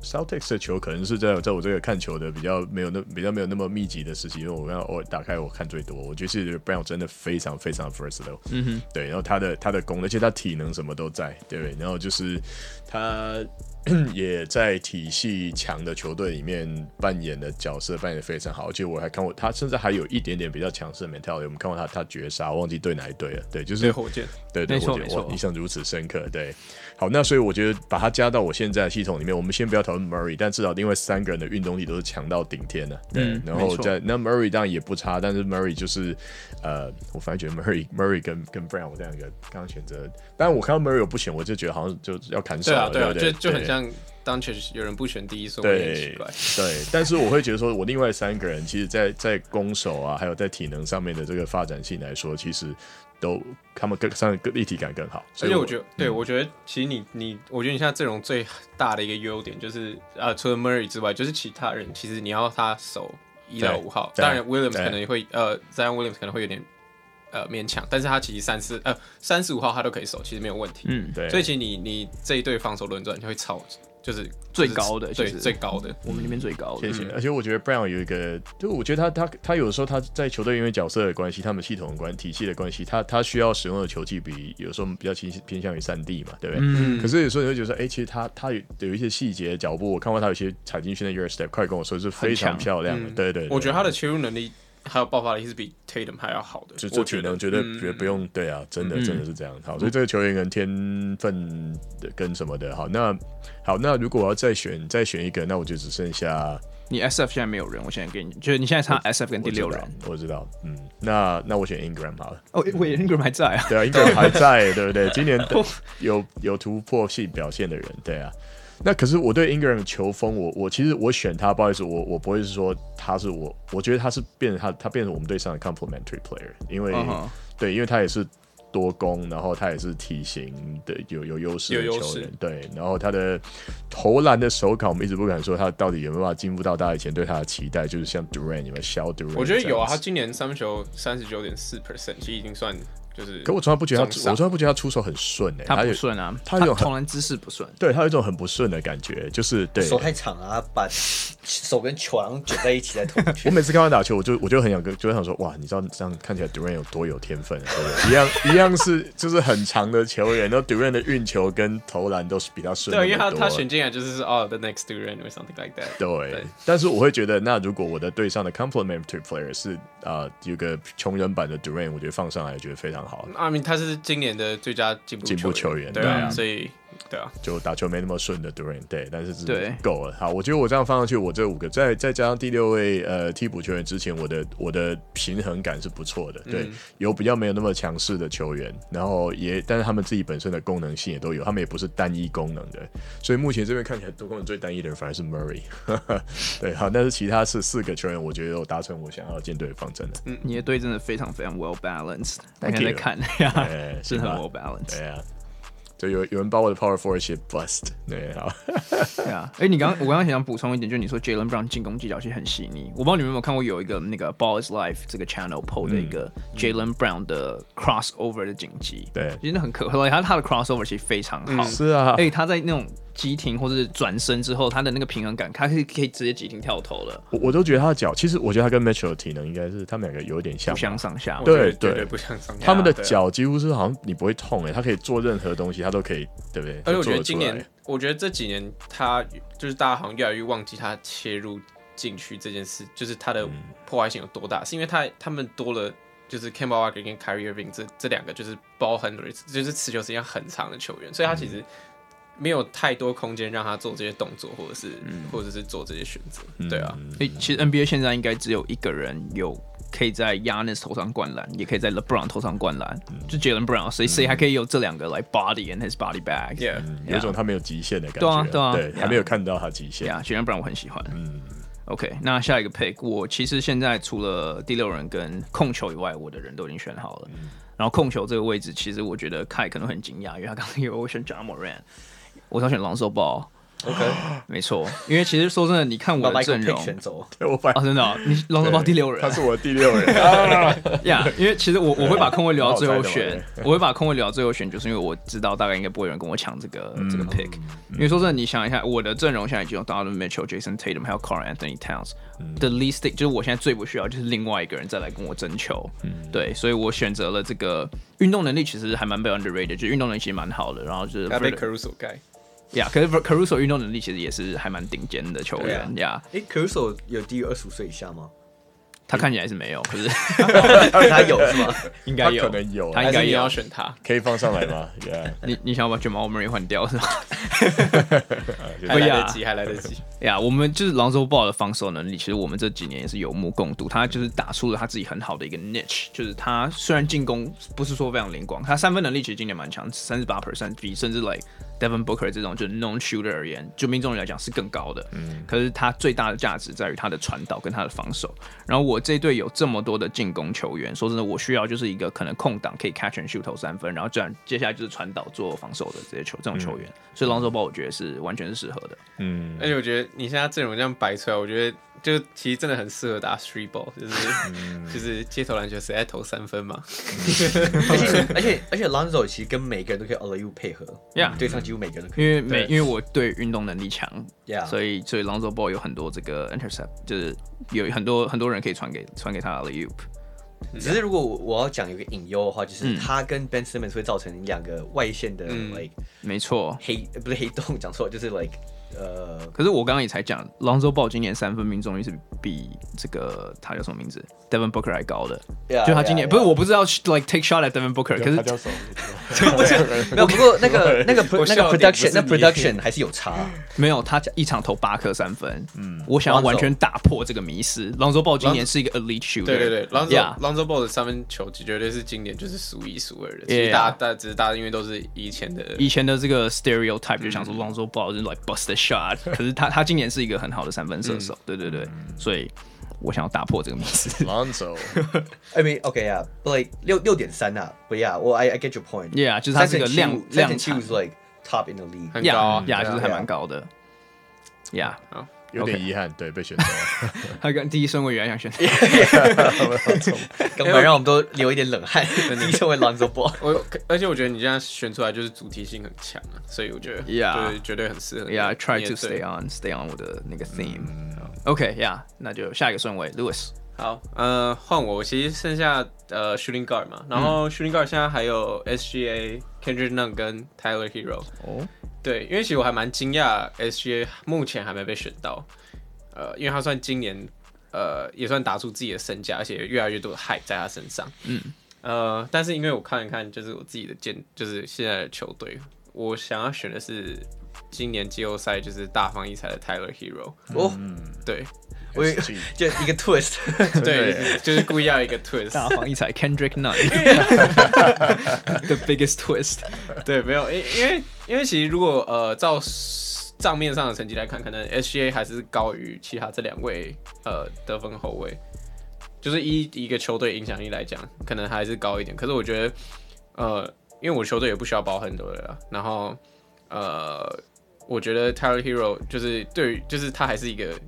Celtics 的球可能是在在我这个看球的比较没有那比较没有那么密集的时期，因为我刚刚我打开我看最多，我觉得是 Brown 真的非常非常 versatile，嗯哼，对，然后他的他的功，而且他体能什么都在，对不对？然后就是他。<clears throat> 也在体系强的球队里面扮演的角色扮演的非常好，而且我还看过他，甚至还有一点点比较强势的 mentality。我们看过他，他绝杀，忘记对哪一队了。对，就是对火箭，对对火箭，我，印象如此深刻。对，好，那所以我觉得把他加到我现在的系统里面，我们先不要讨论 Murray，但至少另外三个人的运动力都是强到顶天的。对，嗯、然后在那 Murray 当然也不差，但是 Murray 就是呃，我反而觉得 Murray Murray 跟跟 Brown 我这两个刚刚选择，当然我看到 Murray 我不选，我就觉得好像就要砍手了，对啊，对就就很像。当确实有人不选第一，所以有点奇怪。对，但是我会觉得说，我另外三个人，其实在，在在攻守啊，还有在体能上面的这个发展性来说，其实都他们更上更立体感更好。所以我觉得，对我觉得，其实你你，我觉得你现在阵容最大的一个优点就是，啊，除了 Murray 之外，就是其他人其实你要他守一到五号，当然 Williams 可能会呃，Zion Williams 可能会有点呃勉强，但是他其实三四呃三十五号他都可以守，其实没有问题。嗯，对。所以其实你你这一队防守轮转就会超。就是最高的，对，最高的，我们里面最高的。谢谢。而且我觉得 Brown 有一个，就我觉得他他他有的时候他在球队因为角色的关系，他们系统的关体系的关系，他他需要使用的球技比有时候比较倾偏向于三 D 嘛，对不对？嗯。可是有时候你会觉得说，哎、欸，其实他他有有一些细节脚步，我看过他有些踩进去的 Euro Step，快跟我说是非常漂亮的。嗯、對，对对。我觉得他的切入能力。还有爆发力是比 Tatum 还要好的，就这体能绝对绝不用、嗯、对啊，真的真的是这样。好，所以这个球员跟天分的跟什么的，好，那好，那如果我要再选再选一个，那我就只剩下你 SF 现在没有人，我现在给你，就是你现在差 SF 跟第六人，我知道，嗯，那那我选 Ingram 好了。哦，我 Ingram 还在啊？对啊，Ingram 还在，对不对？<laughs> 今年有有突破性表现的人，对啊。那可是我对 Ingram 的球风，我我其实我选他，不好意思，我我不会是说他是我，我觉得他是变成他他变成我们队上的 complementary player，因为、uh huh. 对，因为他也是多攻，然后他也是体型的有有优势的球员，对，然后他的投篮的手感，我们一直不敢说他到底有没有办法进步到大家以前对他的期待，就是像 Durant 有没有小 Durant，我觉得有啊，他今年三分球三十九点四 percent，其实已经算。就是，可我从来不觉得他，我从来不觉得他出手很顺诶、欸，他不顺啊，他有投篮姿势不顺，对他有一种很不顺的感觉，就是对手太长啊，把手跟球卷在一起再投。<laughs> 我每次看他打球，我就我就很想跟，就会想说，哇，你知道这样看起来 Durant 有多有天分，对不对？一样一样是就是很长的球员，然后 Durant 的运球跟投篮都是比较顺。对，因为他他选进来就是哦，the next Durant or something like that 对。对，但是我会觉得，那如果我的队上的 complementary player 是啊、呃，有个穷人版的 Durant，我觉得放上来觉得非常好。I mean 他是今年的最佳进步进步，球员对啊，所以对啊，就打球没那么顺的 Durant，对，但是是够了。好，我觉得我这样放上去，我这五个再再加上第六位呃替补球员之前，我的我的平衡感是不错的，对，嗯、有比较没有那么强势的球员，然后也但是他们自己本身的功能性也都有，他们也不是单一功能的，所以目前这边看起来多功能最单一的人反而是 Murray，<laughs> 对，好，但是其他是四个球员，我觉得有达成我想要建队的方针的。嗯，你的队真的非常非常 well balanced，大家在看 <laughs> 呀。是很 well balanced，对啊，就有有人把我的 power forward 写 bust，对啊，对啊，<laughs> 哎，你刚我刚刚想补充一点，就是你说 Jaylen Brown 进攻技巧其实很细腻，我不知道你们有没有看过有一个那个 Ball is Life 这个 channel PO 的一个 Jaylen Brown 的 crossover 的剪辑，对，真的很可爱，他 <laughs> 他的 crossover 其实非常好，是啊，哎，他在那种。急停或者是转身之后，他的那个平衡感，他可以可以直接急停跳投了。我我都觉得他的脚，其实我觉得他跟 Mitchell 的体能应该是他们两个有点像，不相上下。对对对，不相上下。他们的脚几乎是好像你不会痛哎，他可以做任何东西，他都可以，对不对？而且我觉得今年，我觉得这几年他就是大家好像越来越忘记他切入。禁区这件事，就是他的破坏性有多大？是因为他他们多了，就是 Kemba Walker 跟 Kyrie Irving 这这两个就是 ball handlers，就是持球时间很长的球员，所以他其实没有太多空间让他做这些动作，或者是、嗯、或者是做这些选择。对啊，诶，其实 NBA 现在应该只有一个人有。可以在 Giannis 头上灌篮，也可以在 LeBron 头上灌篮，嗯、就 Jaylen Brown，谁谁还可以有这两个来、like、body and his body bag？、Yeah. 嗯、有一种他没有极限的感觉，对啊，对啊，对，还没有看到他极限。Yeah, Jaylen Brown 我很喜欢。嗯，OK，那下一个 pick，我其实现在除了第六人跟控球以外，我的人都已经选好了。嗯、然后控球这个位置，其实我觉得 Kai 可能很惊讶，因为他刚刚有我选 Ja Morant，我想选 Lonzo Ball。OK，<gasps> 没错，<laughs> 因为其实说真的，你看我的阵容，选走，我反啊，真的、哦，你 Lonzo Ball 第六人，他是我的第六人呀。<laughs> yeah, 因为其实我我会把空位留到最后 <laughs> 选，我会把空位留到最后选，就是因为我知道大概应该不会有人跟我抢这个、嗯、这个 pick。因为说真的，你想一下，我的阵容现在已经有 Donovan Mitchell、Jason Tatum 还有 Karl-Anthony Towns、嗯。The least 就是我现在最不需要就是另外一个人再来跟我争球。嗯、对，所以我选择了这个运动能力其实还蛮被 underrated，就运动能力其实蛮好的。然后就是被 Caruso 盖。呀，可是 Caruso 运动能力其实也是还蛮顶尖的球员呀。哎，Caruso 有低于二十五岁以下吗？他看起来是没有，可是 <laughs> 他有是吗？<laughs> 应该有，可能有，他应该也要选他，可以放上来吗？<laughs> 你你想要把 Jamal Murray 换掉是吗？还来得及，还来得及。呀，我们就是 Lonzo Ball 的防守能力，其实我们这几年也是有目共睹。他就是打出了他自己很好的一个 niche，就是他虽然进攻不是说非常灵光，他三分能力其实今年蛮强，三十八 percent 比甚至 like Devin Booker 这种就是 non shooter 而言，就命中率来讲是更高的。嗯，可是他最大的价值在于他的传导跟他的防守。然后我。这队有这么多的进攻球员，说真的，我需要就是一个可能空档可以 catch and shoot 投三分，然后这样接下来就是传导做防守的这些球这种球员，嗯、所以 Lonzo Ball 我觉得是完全是适合的。嗯，而且我觉得你现在阵容这样摆出来，我觉得就其实真的很适合打 three ball，就是、嗯、就是街头篮球谁爱投三分嘛。<laughs> 而且而且而且 Lonzo 其实跟每个人都可以 alley-oop 配合，呀，对上几乎每个人都可以，因为每因为我对运动能力强，yeah. 所以所以 Lonzo Ball 有很多这个 intercept，就是有很多很多人可以传给传给他 alley-oop。只是如果我要讲有个隐忧的话，就是他跟 Ben Simmons 会造成两个外线的 like，没错，黑不是黑洞，讲错，就是 like。呃，可是我刚刚也才讲，Lonzo Ball 今年三分命中率是比这个他叫什么名字，Devin Booker 还高的。Yeah, 就他今年 yeah, yeah. 不是我不知道 like take shot at Devin Booker，可是他叫什么？不是没有，不过那个那个那个 production 那 production 还是有差。没有，他一场投八颗三分。嗯，我想要完全打破这个迷思。Lonzo Ball 今年是一个 elite shooter。对对对，Lonzo Lonzo Ball 的三分球绝对是今年就是数一数二的。其实大家大家只是大家因为都是以前的以前的这个 stereotype 就想说 Lonzo Ball 就是 like bust the shot，可是他。他他今年是一个很好的三分射手，嗯、对对对，所以我想要打破这个迷思。Lonzo，I mean OK 啊，like 六六点三啊，不要我 I I get your point，Yeah，就是他是个量量产，like top in the league，很高呀，就是还蛮高的，Yeah。有点遗憾，okay. 对，被选中了。<laughs> 他跟第一顺位原来想选，<laughs> 根本让我们都流一点冷汗。<laughs> 第一顺位 Lonzo Ball，我而且我觉得你这样选出来就是主题性很强啊，所以我觉得，Yeah，对，绝对很适合。Yeah，try to stay on，stay on 我的那个 theme。OK，Yeah，那就下一个顺位，Lewis。好，呃，换我，我其实剩下呃 shooting guard 嘛，然后 shooting guard 现在还有 SGA、Kendrick Nunn 跟 Tyler Hero。哦。对，因为其实我还蛮惊讶，SGA 目前还没被选到，呃，因为他算今年，呃，也算打出自己的身价，而且越来越多的 hype 在他身上，嗯，呃，但是因为我看一看，就是我自己的建，就是现在的球队，我想要选的是今年季后赛就是大放异彩的 Tyler Hero，哦，对。我就一个 twist，<laughs> 对，就是故意要一个 twist，大放异彩，Kendrick Nunn，the <laughs> biggest twist，对，没有，因因为因为其实如果呃照账面上的成绩来看，可能 SGA 还是高于其他这两位呃得分后卫，就是一一个球队影响力来讲，可能还是高一点。可是我觉得呃，因为我球队也不需要包很多的，然后呃，我觉得 Tyler Hero 就是对于就是他还是一个。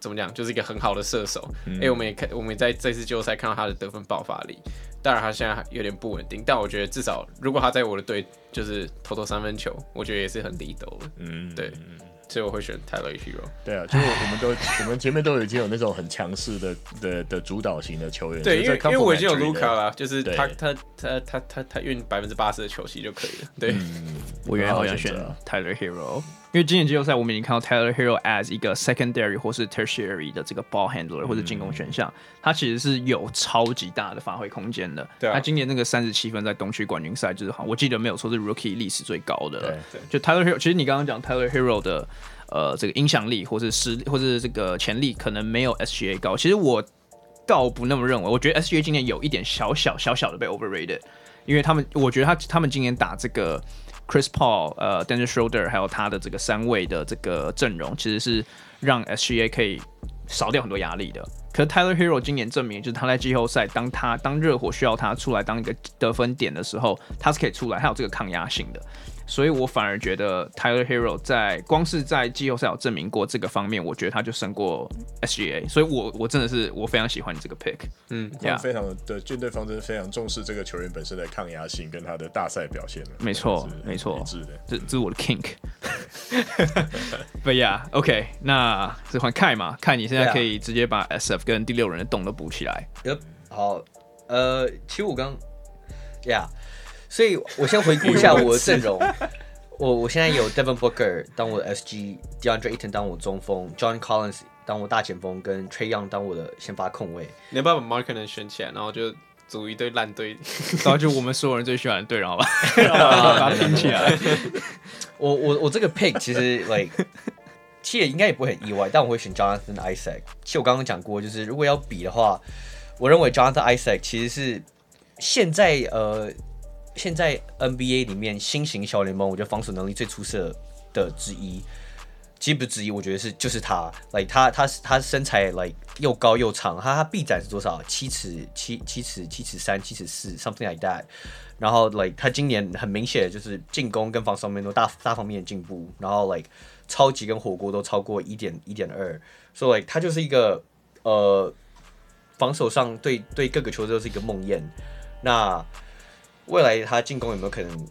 怎么讲，就是一个很好的射手。哎、嗯欸，我们也看，我们也在这次季后赛看到他的得分爆发力。当然，他现在有点不稳定，但我觉得至少如果他在我的队，就是投投三分球，我觉得也是很离斗了。嗯，对，所以我会选 Tyler Hero。对啊，就是我们都 <laughs> 我们前面都已经有那种很强势的的的主导型的球员。对，因为因为我已经有 Luka 了，就是他他他他他他运百分之八十的球系就可以了。对，嗯、我原来好像选 Tyler Hero。因为今年季后赛我们已经看到 Tyler Hero as 一个 secondary 或是 tertiary 的这个 ball handler 或者进攻选项，他其实是有超级大的发挥空间的。对啊，他今年那个三十七分在东区冠军赛就是好，我记得没有错是 rookie 历史最高的。对，就 Tyler Hero，其实你刚刚讲 Tyler Hero 的呃这个影响力或是实力或是这个潜力可能没有 SGA 高，其实我倒不那么认为，我觉得 SGA 今年有一点小小小小的被 overrated，因为他们我觉得他他们今年打这个。Chris Paul、呃，Dennis Schroeder，还有他的这个三位的这个阵容，其实是让 SGA 可以少掉很多压力的。可是 Tyler Hero 今年证明，就是他在季后赛，当他当热火需要他出来当一个得分点的时候，他是可以出来，他有这个抗压性的。所以我反而觉得 Tyler Hero 在光是在季后赛有证明过这个方面，我觉得他就胜过 SGA。所以我我真的是我非常喜欢你这个 pick。嗯，也非常的军队方针非常重视这个球员本身的抗压性跟他的大赛表现。没错，没错，是的，这这是我的 kink。<laughs> But yeah，OK，那是换 Kai 嘛？Kai 你现在可以直接把 SF 跟第六人的洞都补起来。Yep，好，呃，其实我刚，Yeah。所以我先回顾一下 <laughs> 我的阵容，我我现在有 Devin Booker 当我的 SG，DeAndre Ayton 当我中锋，John Collins 当我大前锋，跟 Trae Young 当我的先发控卫。你要不要把 Markkanen 选起来，然后就组一队烂队，<laughs> 然后就我们所有人最喜欢的队，然后吧，<laughs> 把它拼起来。我我我这个 pick 其实 like 其实也应该也不会很意外，但我会选 Jonathan Isaac。其实我刚刚讲过，就是如果要比的话，我认为 Jonathan Isaac 其实是现在呃。现在 NBA 里面新型小联盟，我觉得防守能力最出色的之一，其实不是之一，我觉得是就是他，like 他他他身材 like 又高又长，他他臂展是多少？七尺七七尺七尺三七尺四，something like that。然后 like 他今年很明显就是进攻跟防守面都大大方面的进步，然后 like 超级跟火锅都超过一点一点二，所以 like 他就是一个呃防守上对对各个球队都是一个梦魇。那未来他进攻有没有可能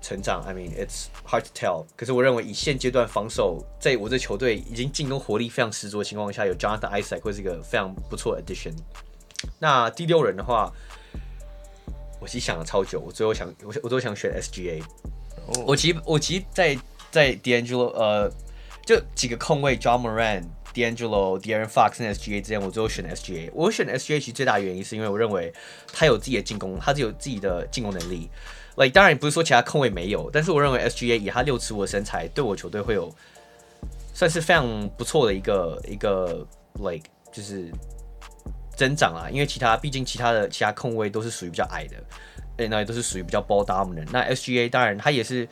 成长？I mean, it's hard to tell。可是我认为以现阶段防守，在我这球队已经进攻活力非常十足的情况下，有 Jonathan Isaac 会是一个非常不错的 addition。那第六人的话，我其实想了超久，我最后想，我我都想选 SGA。Oh. 我其实我其实在在 D'Angelo 呃，就几个空位 John Morant。D'Angelo、De'Aaron Fox 跟 SGA 之间，我最后选 SGA。我选 SGA 其实最大原因是因为我认为他有自己的进攻，他是有自己的进攻能力。Like 当然不是说其他控卫没有，但是我认为 SGA 以他六尺五的身材，对我球队会有算是非常不错的一个一个 like 就是增长啊。因为其他毕竟其他的其他控卫都是属于比较矮的，那也都是属于比较 ball dominant。那 SGA 当然他也是。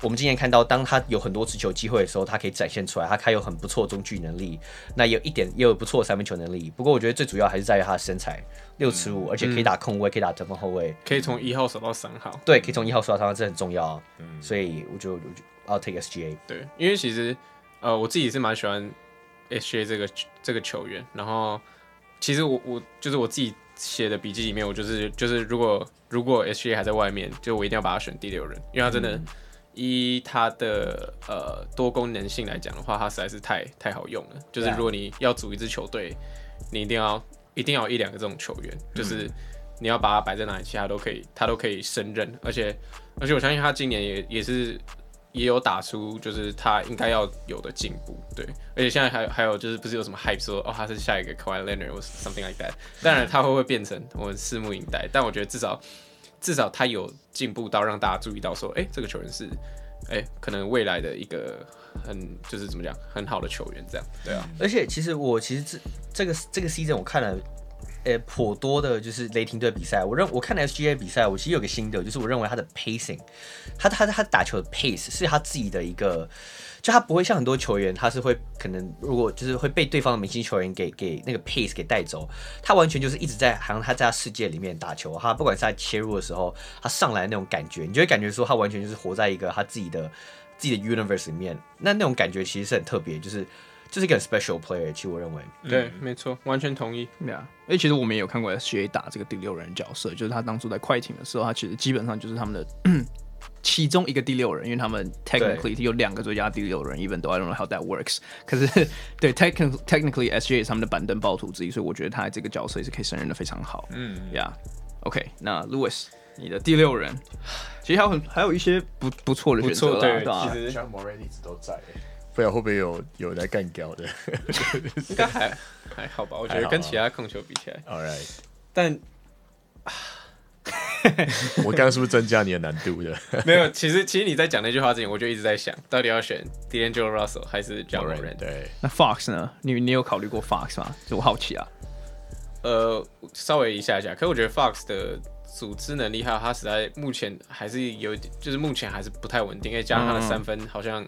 我们今天看到，当他有很多持球机会的时候，他可以展现出来，他还有很不错的中距能力，那有一点也有不错的三分球能力。不过我觉得最主要还是在于他的身材，六尺五，而且可以打控卫，可以打得分后卫，可以从一号守到三号。对，可以从一号守到三号，这很重要。嗯，所以我就我就 I'll take SGA。对，因为其实呃，我自己是蛮喜欢 SGA 这个这个球员。然后其实我我就是我自己写的笔记里面，我就是就是如果如果 SGA 还在外面，就我一定要把他选第六人，因为他真的。嗯依他的呃多功能性来讲的话，他实在是太太好用了。就是如果你要组一支球队，你一定要一定要有一两个这种球员，就是你要把它摆在哪里，其他都可以，他都可以胜任。而且而且我相信他今年也也是也有打出就是他应该要有的进步。对，而且现在还有还有就是不是有什么 hype 说哦他是下一个 Kawhi Leonard 或 something like that。当然他会不会变成我们拭目以待。但我觉得至少。至少他有进步到让大家注意到，说，哎、欸，这个球员是，哎、欸，可能未来的一个很就是怎么讲很好的球员，这样，对啊。而且其实我其实这这个这个 season 我看了，呃、欸，颇多的就是雷霆队比赛。我认我看了 SGA 比赛，我其实有个心得，就是我认为他的 pacing，他他他打球的 pace 是他自己的一个。就他不会像很多球员，他是会可能如果就是会被对方的明星球员给给那个 pace 给带走，他完全就是一直在好像他在他世界里面打球，他不管是在切入的时候，他上来的那种感觉，你就会感觉说他完全就是活在一个他自己的自己的 universe 里面，那那种感觉其实是很特别，就是就是一个 special player，其实我认为，对，嗯、没错，完全同意。对啊，哎，其实我们也有看过 SGA 打这个第六人角色，就是他当初在快艇的时候，他其实基本上就是他们的。其中一个第六人，因为他们 technically 有两个最佳第六人，even though I don't know how that works。可是对 technically technically SGA 是他们的板凳暴徒之一，所以我觉得他这个角色也是可以胜任的非常好。嗯，Yeah，OK，那 Louis，你的第六人，<sighs> 其实还有很还有一些不不错的选择啦，对，对吧？其实像 Moran 一直都在，不知道会不会有有来干掉的？<laughs> 应该还还好吧？我觉得跟其他控球比起来，<laughs> All right，但。<laughs> 我刚刚是不是增加你的难度的？<laughs> 没有，其实其实你在讲那句话之前，我就一直在想，到底要选 D'Angelo Russell 还是 Ja Morant？对，那 Fox 呢？你你有考虑过 Fox 吗？就我好奇啊。呃，稍微一下下，可是我觉得 Fox 的组织能力还有他实在目前还是有点，就是目前还是不太稳定，因为加上他的三分好像、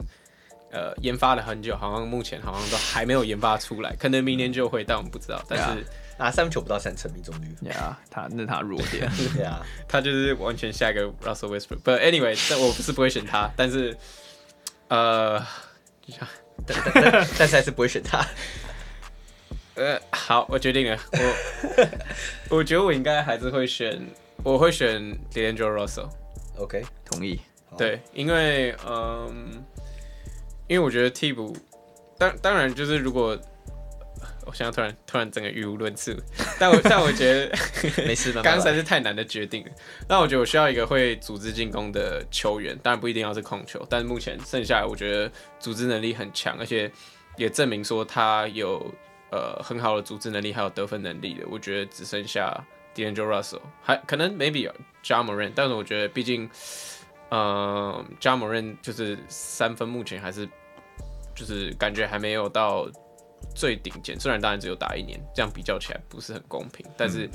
嗯、呃研发了很久，好像目前好像都还没有研发出来，可能明年就会，但我们不知道。但是。拿三分球不到三成命中率，对啊，他那他弱点，<laughs> 对啊，他就是完全下一个 Russell Westbrook。But anyway，但我不是不会选他，但是呃，<laughs> 但但但是还是不会选他。<laughs> 呃，好，我决定了，我我觉得我应该还是会选，我会选 D'Angelo Russell。OK，同意。对，因为嗯，因为我觉得替补，当当然就是如果。我现在突然突然整个语无伦次，<laughs> 但我但我觉得 <laughs> 没事的。刚才是太难的决定了。那我觉得我需要一个会组织进攻的球员，当然不一定要是控球，但是目前剩下来我觉得组织能力很强，而且也证明说他有呃很好的组织能力，还有得分能力的。我觉得只剩下 D'Angelo Russell，还可能 maybe Ja Morant，但是我觉得毕竟呃 Ja Morant 就是三分目前还是就是感觉还没有到。最顶尖，虽然当然只有打一年，这样比较起来不是很公平，但是，嗯、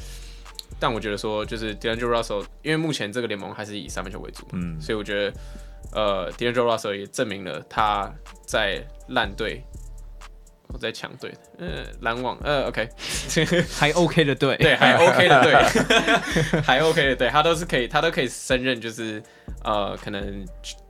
但我觉得说就是 D'Angelo Russell，因为目前这个联盟还是以三分球为主，嗯，所以我觉得，呃，D'Angelo Russell 也证明了他在烂队，我在强队，呃，篮网，呃，OK，<laughs> 还 OK 的队，对，还 OK 的队，<laughs> 还 OK 的队，他都是可以，他都可以胜任，就是呃，可能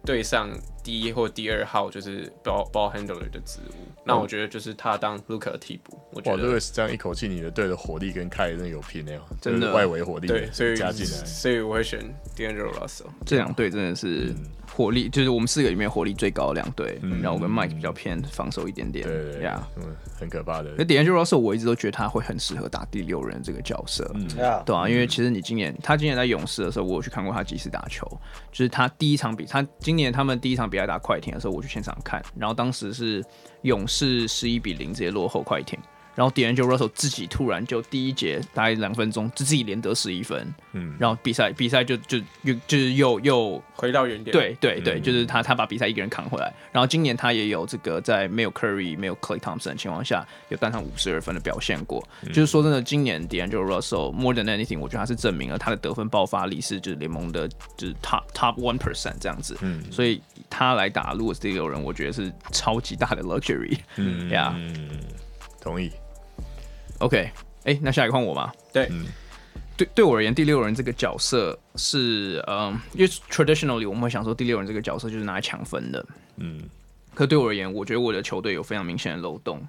对上。第一或第二号就是 ball ball handler 的职务，那我觉得就是他当 Luka 的替补。我觉得哇，这这样一口气，你的队的火力跟凯真的有拼的，真的外围火力对，所以加进来，所以我会选 D'Angelo Russell。这两队真的是火力，就是我们四个里面火力最高的两队。然后我跟 Mike 比较偏防守一点点，对对呀，嗯，很可怕的。那 D'Angelo Russell 我一直都觉得他会很适合打第六人这个角色，嗯，对啊，因为其实你今年他今年在勇士的时候，我有去看过他几次打球，就是他第一场比他今年他们第一场比赛打快艇的时候。我去现场看，然后当时是勇士十一比零直接落后快艇。然后 D'Angelo Russell 自己突然就第一节大概两分钟就自己连得十一分，嗯，然后比赛比赛就就又就是又又回到原点，对对对，就是他他把比赛一个人扛回来。然后今年他也有这个在没有 Curry 没有 Clay Thompson 的情况下，有单场五十二分的表现过。就是说真的，今年 D'Angelo Russell more than anything，我觉得他是证明了他的得分爆发力是就是联盟的就是 top top one percent 这样子，嗯，所以他来打如果是第六人，我觉得是超级大的 luxury，嗯呀，同意。OK，哎、欸，那下一个换我吗？对，嗯、对，对我而言，第六人这个角色是，嗯，因为 traditionally 我们会想说第六人这个角色就是拿来抢分的，嗯，可对我而言，我觉得我的球队有非常明显的漏洞，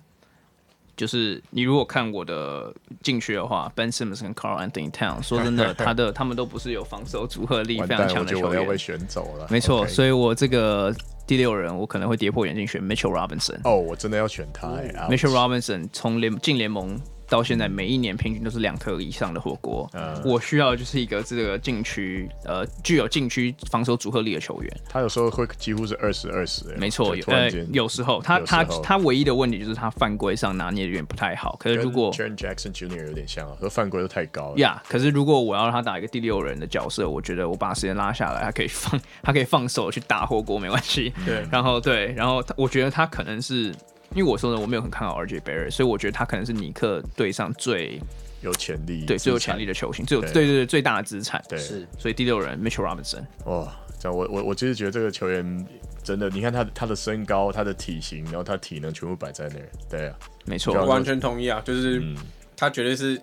就是你如果看我的进去的话，Ben Simmons 跟 Carl Anthony Towns，说真的，<laughs> 他的他们都不是有防守组合力非常强的球员，我要被选走了，没错.所以我这个。第六人，我可能会跌破眼镜选 Mitchell Robinson。哦，我真的要选他呀！Mitchell Robinson 从联进联盟到现在，每一年平均都是两颗以上的火锅。嗯，我需要就是一个这个禁区呃具有禁区防守组合力的球员。他有时候会几乎是二十二十，没错，呃，有时候他他他唯一的问题就是他犯规上拿捏的有点不太好。可是如果 Jaren Jackson Jr. 有点像啊，和犯规都太高了。呀，可是如果我要让他打一个第六人的角色，我觉得我把时间拉下来，他可以放他可以放手去打火锅没关系。对，然后对，然后我觉得他可能是。因为我说呢，我没有很看好 RJ Barrett，所以我觉得他可能是尼克队上最有潜力、对最有潜力的球星，最有对对对最大的资产。对，是。所以第六人 Mitchell Robinson。哇，这样我我我其实觉得这个球员真的，你看他他的身高、他的体型，然后他体能全部摆在那儿。对啊，没错，完全同意啊，就是、嗯、他绝对是，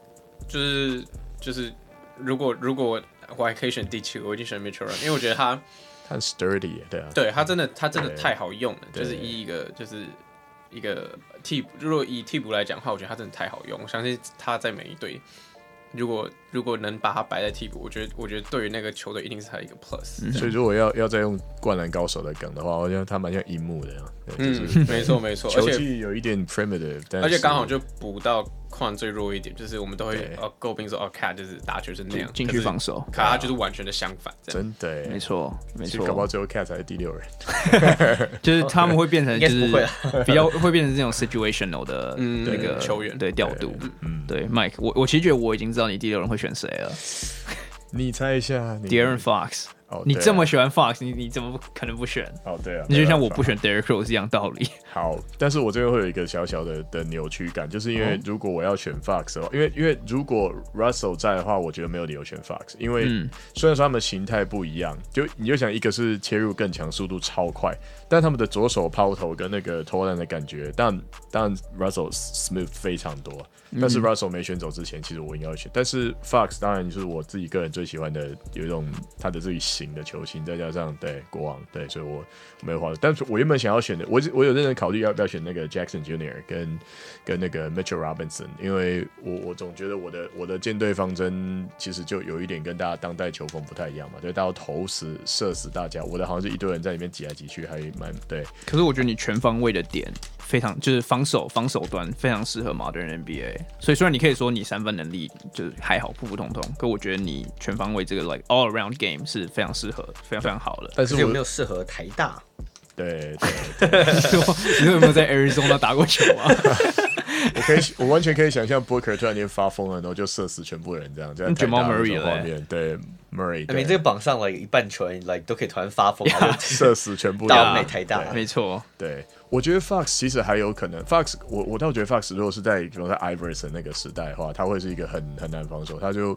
就是就是，如果如果我还可以选第七，我一定选 Mitchell Robinson，因为我觉得他他很 sturdy，对啊，对他真的他真的太好用了，就是一一个就是。一个替补，如果以替补来讲的话，我觉得他真的太好用。我相信他在每一队，如果如果能把他摆在替补，我觉得我觉得对于那个球队一定是他一个 plus。所以如果要要再用灌篮高手的梗的话，我觉得他蛮像樱木的，嗯，没错没错，<laughs> 而且有一点 primitive，而且刚好就补到框最弱一点，就是我们都会哦诟病说哦，KAT 就是打球是那样，禁区防守，卡他就是完全的相反，真的，没错。没错，搞不好最后 KAT 才是第六人，<laughs> 就是他们会变成就是比较会变成这种 situational 的那个球员。对调度，嗯。对，Mike，我我其实觉得我已经知道你第六人会选谁了，你猜一下，De'Aaron Fox。你这么喜欢 Fox，你你怎么可能不选？哦，对啊，你就像我不选 Derrick Rose 一样道理。<laughs> 好，但是我这边会有一个小小的的扭曲感，就是因为如果我要选 Fox 的话，因为因为如果 Russell 在的话，我觉得没有理由选 Fox，因为虽然说他们形态不一样，就你就想一个是切入更强，速度超快，但他们的左手抛投跟那个投篮的感觉，但但 Russell smooth 非常多。但是 Russell 没选走之前，其实我应该会选。但是 Fox 当然就是我自己个人最喜欢的，有一种他的自己型的球星，再加上对国王，对，所以我没有话。但是我原本想要选的，我我有认真考虑要不要选那个 Jackson Junior 跟跟那个 Mitchell Robinson，因为我我总觉得我的我的舰队方针其实就有一点跟大家当代球风不太一样嘛，对，大家投死射死大家，我的好像是一堆人在里面挤来挤去，还蛮对。可是我觉得你全方位的点非常，就是防守防守端非常适合 Modern NBA。所以虽然你可以说你三分能力就是还好普普通通，可我觉得你全方位这个 like all around game 是非常适合，非常非常好的。但是有没有适合台大？对对对，你说 <laughs> 你有没有在 Arizona 打过球啊？<laughs> 我可以，我完全可以想象 Booker 突然间发疯了，然后就射死全部人这样，这样。Jamal Murray 的画面，对 Murray，你这个榜上了一半球员来都可以突然发疯，<laughs> 射死全部人。到美台大，没错，对。我觉得 Fox 其实还有可能，Fox 我我倒觉得 Fox 如果是在比如说 Iverson 那个时代的话，他会是一个很很难防守，他就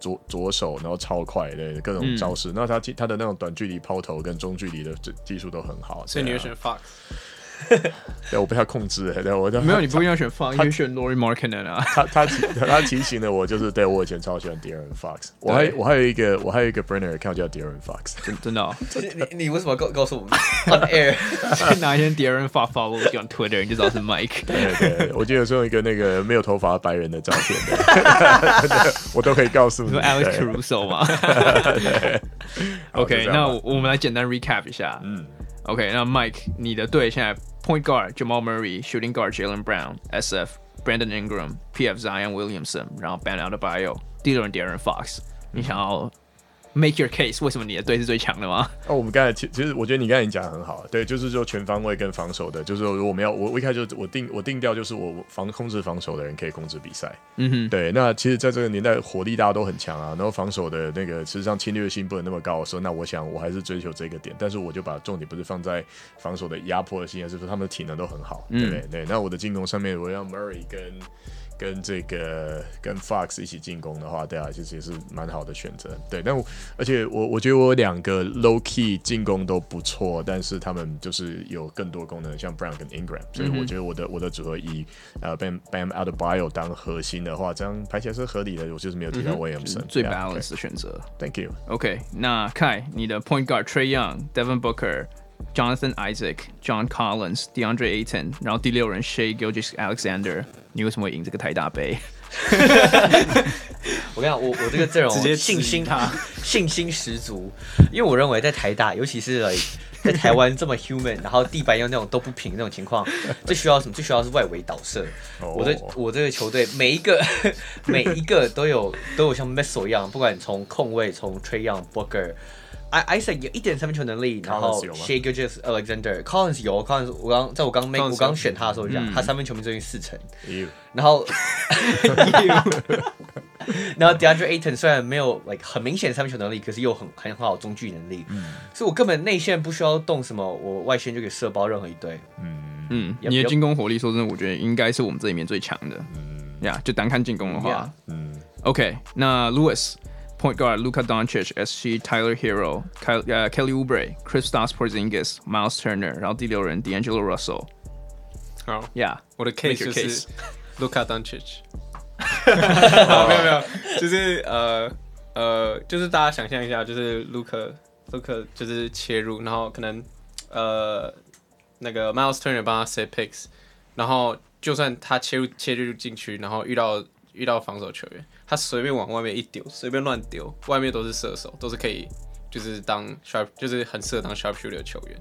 左左手然后超快的各种招式，那、嗯、他他的那种短距离抛投跟中距离的技术都很好，所以你会选 Fox。<laughs> 对，我被他控制了。对，我没有，你不一定要选 Fox，你选 Lauri Markkanen 啊。他他他提醒了我，就是对我以前超喜欢 Darren Fox。我还我还有一个我还有一个 Brenner account 叫 Darren Fox，<laughs> 真真的。你你为什么告告诉我们 <laughs> on air？哪一天 Darren Fox follow 我用 Twitter，你就知道是 Mike。对对，我记得是用一个那个没有头发白人的照片的，我都可以告诉你。说 Alex Caruso 吗？OK，那我们来简单 recap 一下。嗯。OK，那 Mike，你的队现在 Point Guard Jamal Murray，Shooting Guard Jaylen Brown，SF Brandon Ingram，PF Zion Williamson，然后 Bam Adebayo，第六人 De'Aaron Fox，你想要 ？Make your case，为什么你的队是最强的吗？哦，我们刚才其其实我觉得你刚才已经讲的很好，对，就是说全方位跟防守的，就是说如果我们要我我一开始就我定我定调就是我防控制防守的人可以控制比赛，嗯哼，对。那其实在这个年代火力大家都很强啊，然后防守的那个实际上侵略性不能那么高的时候，那我想我还是追求这个点，但是我就把重点不是放在防守的压迫性，而是说他们的体能都很好，对不对？嗯、对。那我的进攻上面我要 Murray 跟。跟这个跟 Fox 一起进攻的话，对啊，其实也是蛮好的选择。对，但我而且我我觉得我两个 low key 进攻都不错，但是他们就是有更多功能，像 Brown 跟 Ingram，所以我觉得我的我的组合以呃 Bam Bam Adebayo 当核心的话，这样排起来是合理的。我就是没有提到 Williamson，最 balance 的选择。Thank you。OK，那 Kai 你的 Point Guard Trae Young、Devin Booker、Jonathan Isaac、John Collins、DeAndre Ayton，然后第六人 Shay Gilgeous-Alexander。你为什么会赢这个台大杯？<laughs> 我跟你讲，我我这个阵容直接信心他 <laughs> 信心十足，因为我认为在台大，尤其是在台湾这么 human，然后地板又那种都不平那种情况，最需要什么？最需要是外围导射。我的我这个球队每一个每一个都有都有像 Missile 一样，不管从控卫，从 Trae Young、Booker。I Isaac 有一点三分球能力，然后 Shai Gilgeous-Alexander，Collins 有，Collins 我刚在我刚 make 我刚选他的时候讲，他三分球命中率四成，然后 <laughs> <laughs> 然后 DeAndre Ayton 虽然没有 like 很明显三分球能力，可是又很很好中距能力，所以我根本内线不需要动什么，我外线就可以射爆任何一队。嗯。嗯，你的进攻火力说真的，我觉得应该是我们这里面最强的。嗯，呀，就单看进攻的话，嗯，OK，那 Lewis。Point guard Luka Doncic, SG Tyler Herro, Kelly Oubre, Kristaps Porzingis, Miles Turner，然后第六人 D'Angelo Russell。好，Yeah，我的 case 就是 <laughs> Luka Doncic。没有没有，就是呃呃，就是大家想象一下，就是 Luka <laughs> <laughs> Luka 就是切入，然后可能呃那个 Miles Turner 帮他 set picks，然后就算他切入切入进去，然后遇到遇到防守球员。 他随便往外面一丢，随便乱丢，外面都是射手，都是可以，就是当 sharp，就是很适合当 sharp shooter 的球员。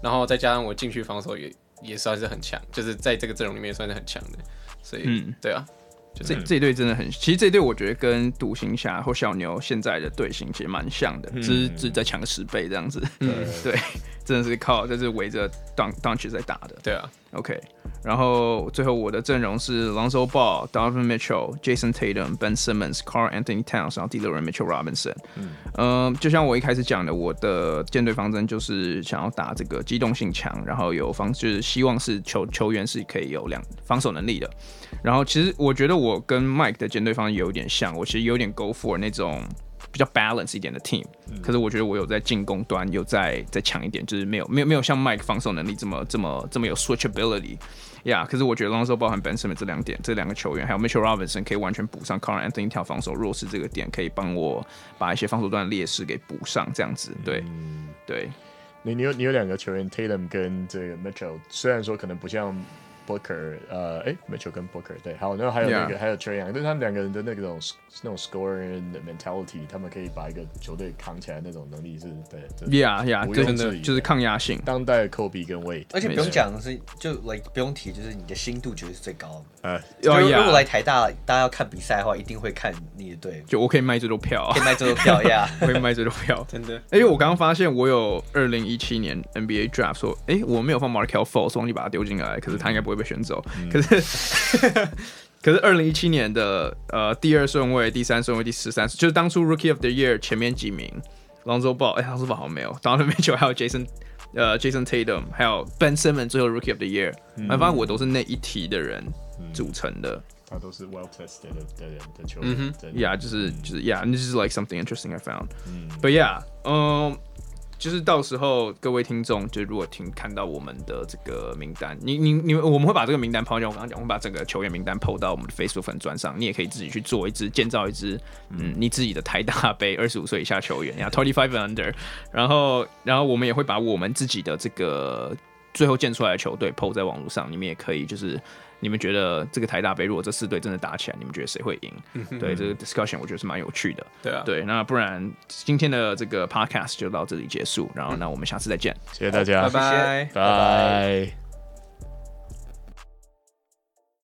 然后再加上我进去防守也也算是很强，就是在这个阵容里面算是很强的。所以，嗯，对啊，就这这一队真的很，其实这一队我觉得跟独行侠或小牛现在的队形其实蛮像的，只是只是再强个十倍这样子。嗯，<laughs> 对，真的是靠就是围着 Doncic 在打的。对啊，OK。然后最后我的阵容是 Lonzo Ball、Donovan Mitchell、Jason Tatum、Ben Simmons、Carl Anthony Towns，然后第六人 Mitchell Robinson。嗯，呃，就像我一开始讲的，我的舰队方针就是想要打这个机动性强，然后有防，就是希望是球球员是可以有两防守能力的。然后其实我觉得我跟 Mike 的舰队方针有点像，我其实有点 Go for 那种。比较 balance 一点的 team，可是我觉得我有在进攻端有再再强一点，就是没有没有没有像 Mike 防守能力这么这么这么有 switchability，呀、yeah。可是我觉得 Lonzo 包含 Ben Simmons 这两点，这两个球员还有 Mitchell Robinson 可以完全补上 Karl Anthony 跳防守弱势这个点，可以帮我把一些防守端的劣势给补上，这样子。对，嗯、对。你你有你有两个球员 Tatum 跟这个 Mitchell，虽然说可能不像。Booker，呃，哎，Mitchell 跟 Booker，对，好，然后还有那个，Yeah. 还有 Young，就是他们两个人的那种那种 scoring mentality，他们可以把一个球队扛起来那种能力是，对，Yeah，Yeah，真的就是抗压性。当代 Kobe 跟 Wade，而且不用讲的是，就 like 不用提，就是你的心度绝对是最高的。呃，如果来台大，大家要看比赛的话，一定会看你的队。就我可以卖最多票，可以卖最多票呀，<laughs> 我可以卖最多票，真的。哎，我刚刚发现我有二零一七年 NBA Draft 说，哎，我没有放 Markelle Fultz，忘记把它丢进来，可是他应该不会被选走。可是，可是二零一七年的呃第二顺位、第三顺位、第十三，就是当初 Rookie of the Year 前面几名，Lonzo Ball，哎，Lonzo Ball 好像没有，Donovan Mitchell 还有 Jason，呃，Jason Tatum，还有 Ben Simmons 最后 Rookie of the Year，我发现我都是那一题的人组成的，他都是 Well tested 的人的球员嗯哼，Yeah，就是就是 Yeah，this is like something interesting I found，But yeah，嗯。就是到时候各位听众，就如果听看到我们的这个名单，你你你，我们会把这个名单抛掉。我刚刚讲，我们把整个球员名单 PO 到我们的 Facebook 粉专上，你也可以自己去做一支建造一支，嗯，你自己的台大杯 <laughs> 二十五岁以下球员呀，Twenty Five Under。然后然后我们也会把我们自己的这个最后建出来的球队 PO 在网络上，你们也可以就是。你们觉得这个台大杯，如果这四队真的打起来，你们觉得谁会赢？嗯、哼。对，这个 discussion 我觉得是蛮有趣的。对啊，对，那不然今天的这个 podcast 就到这里结束，然后那我们下次再见，谢谢大家，拜拜，拜拜。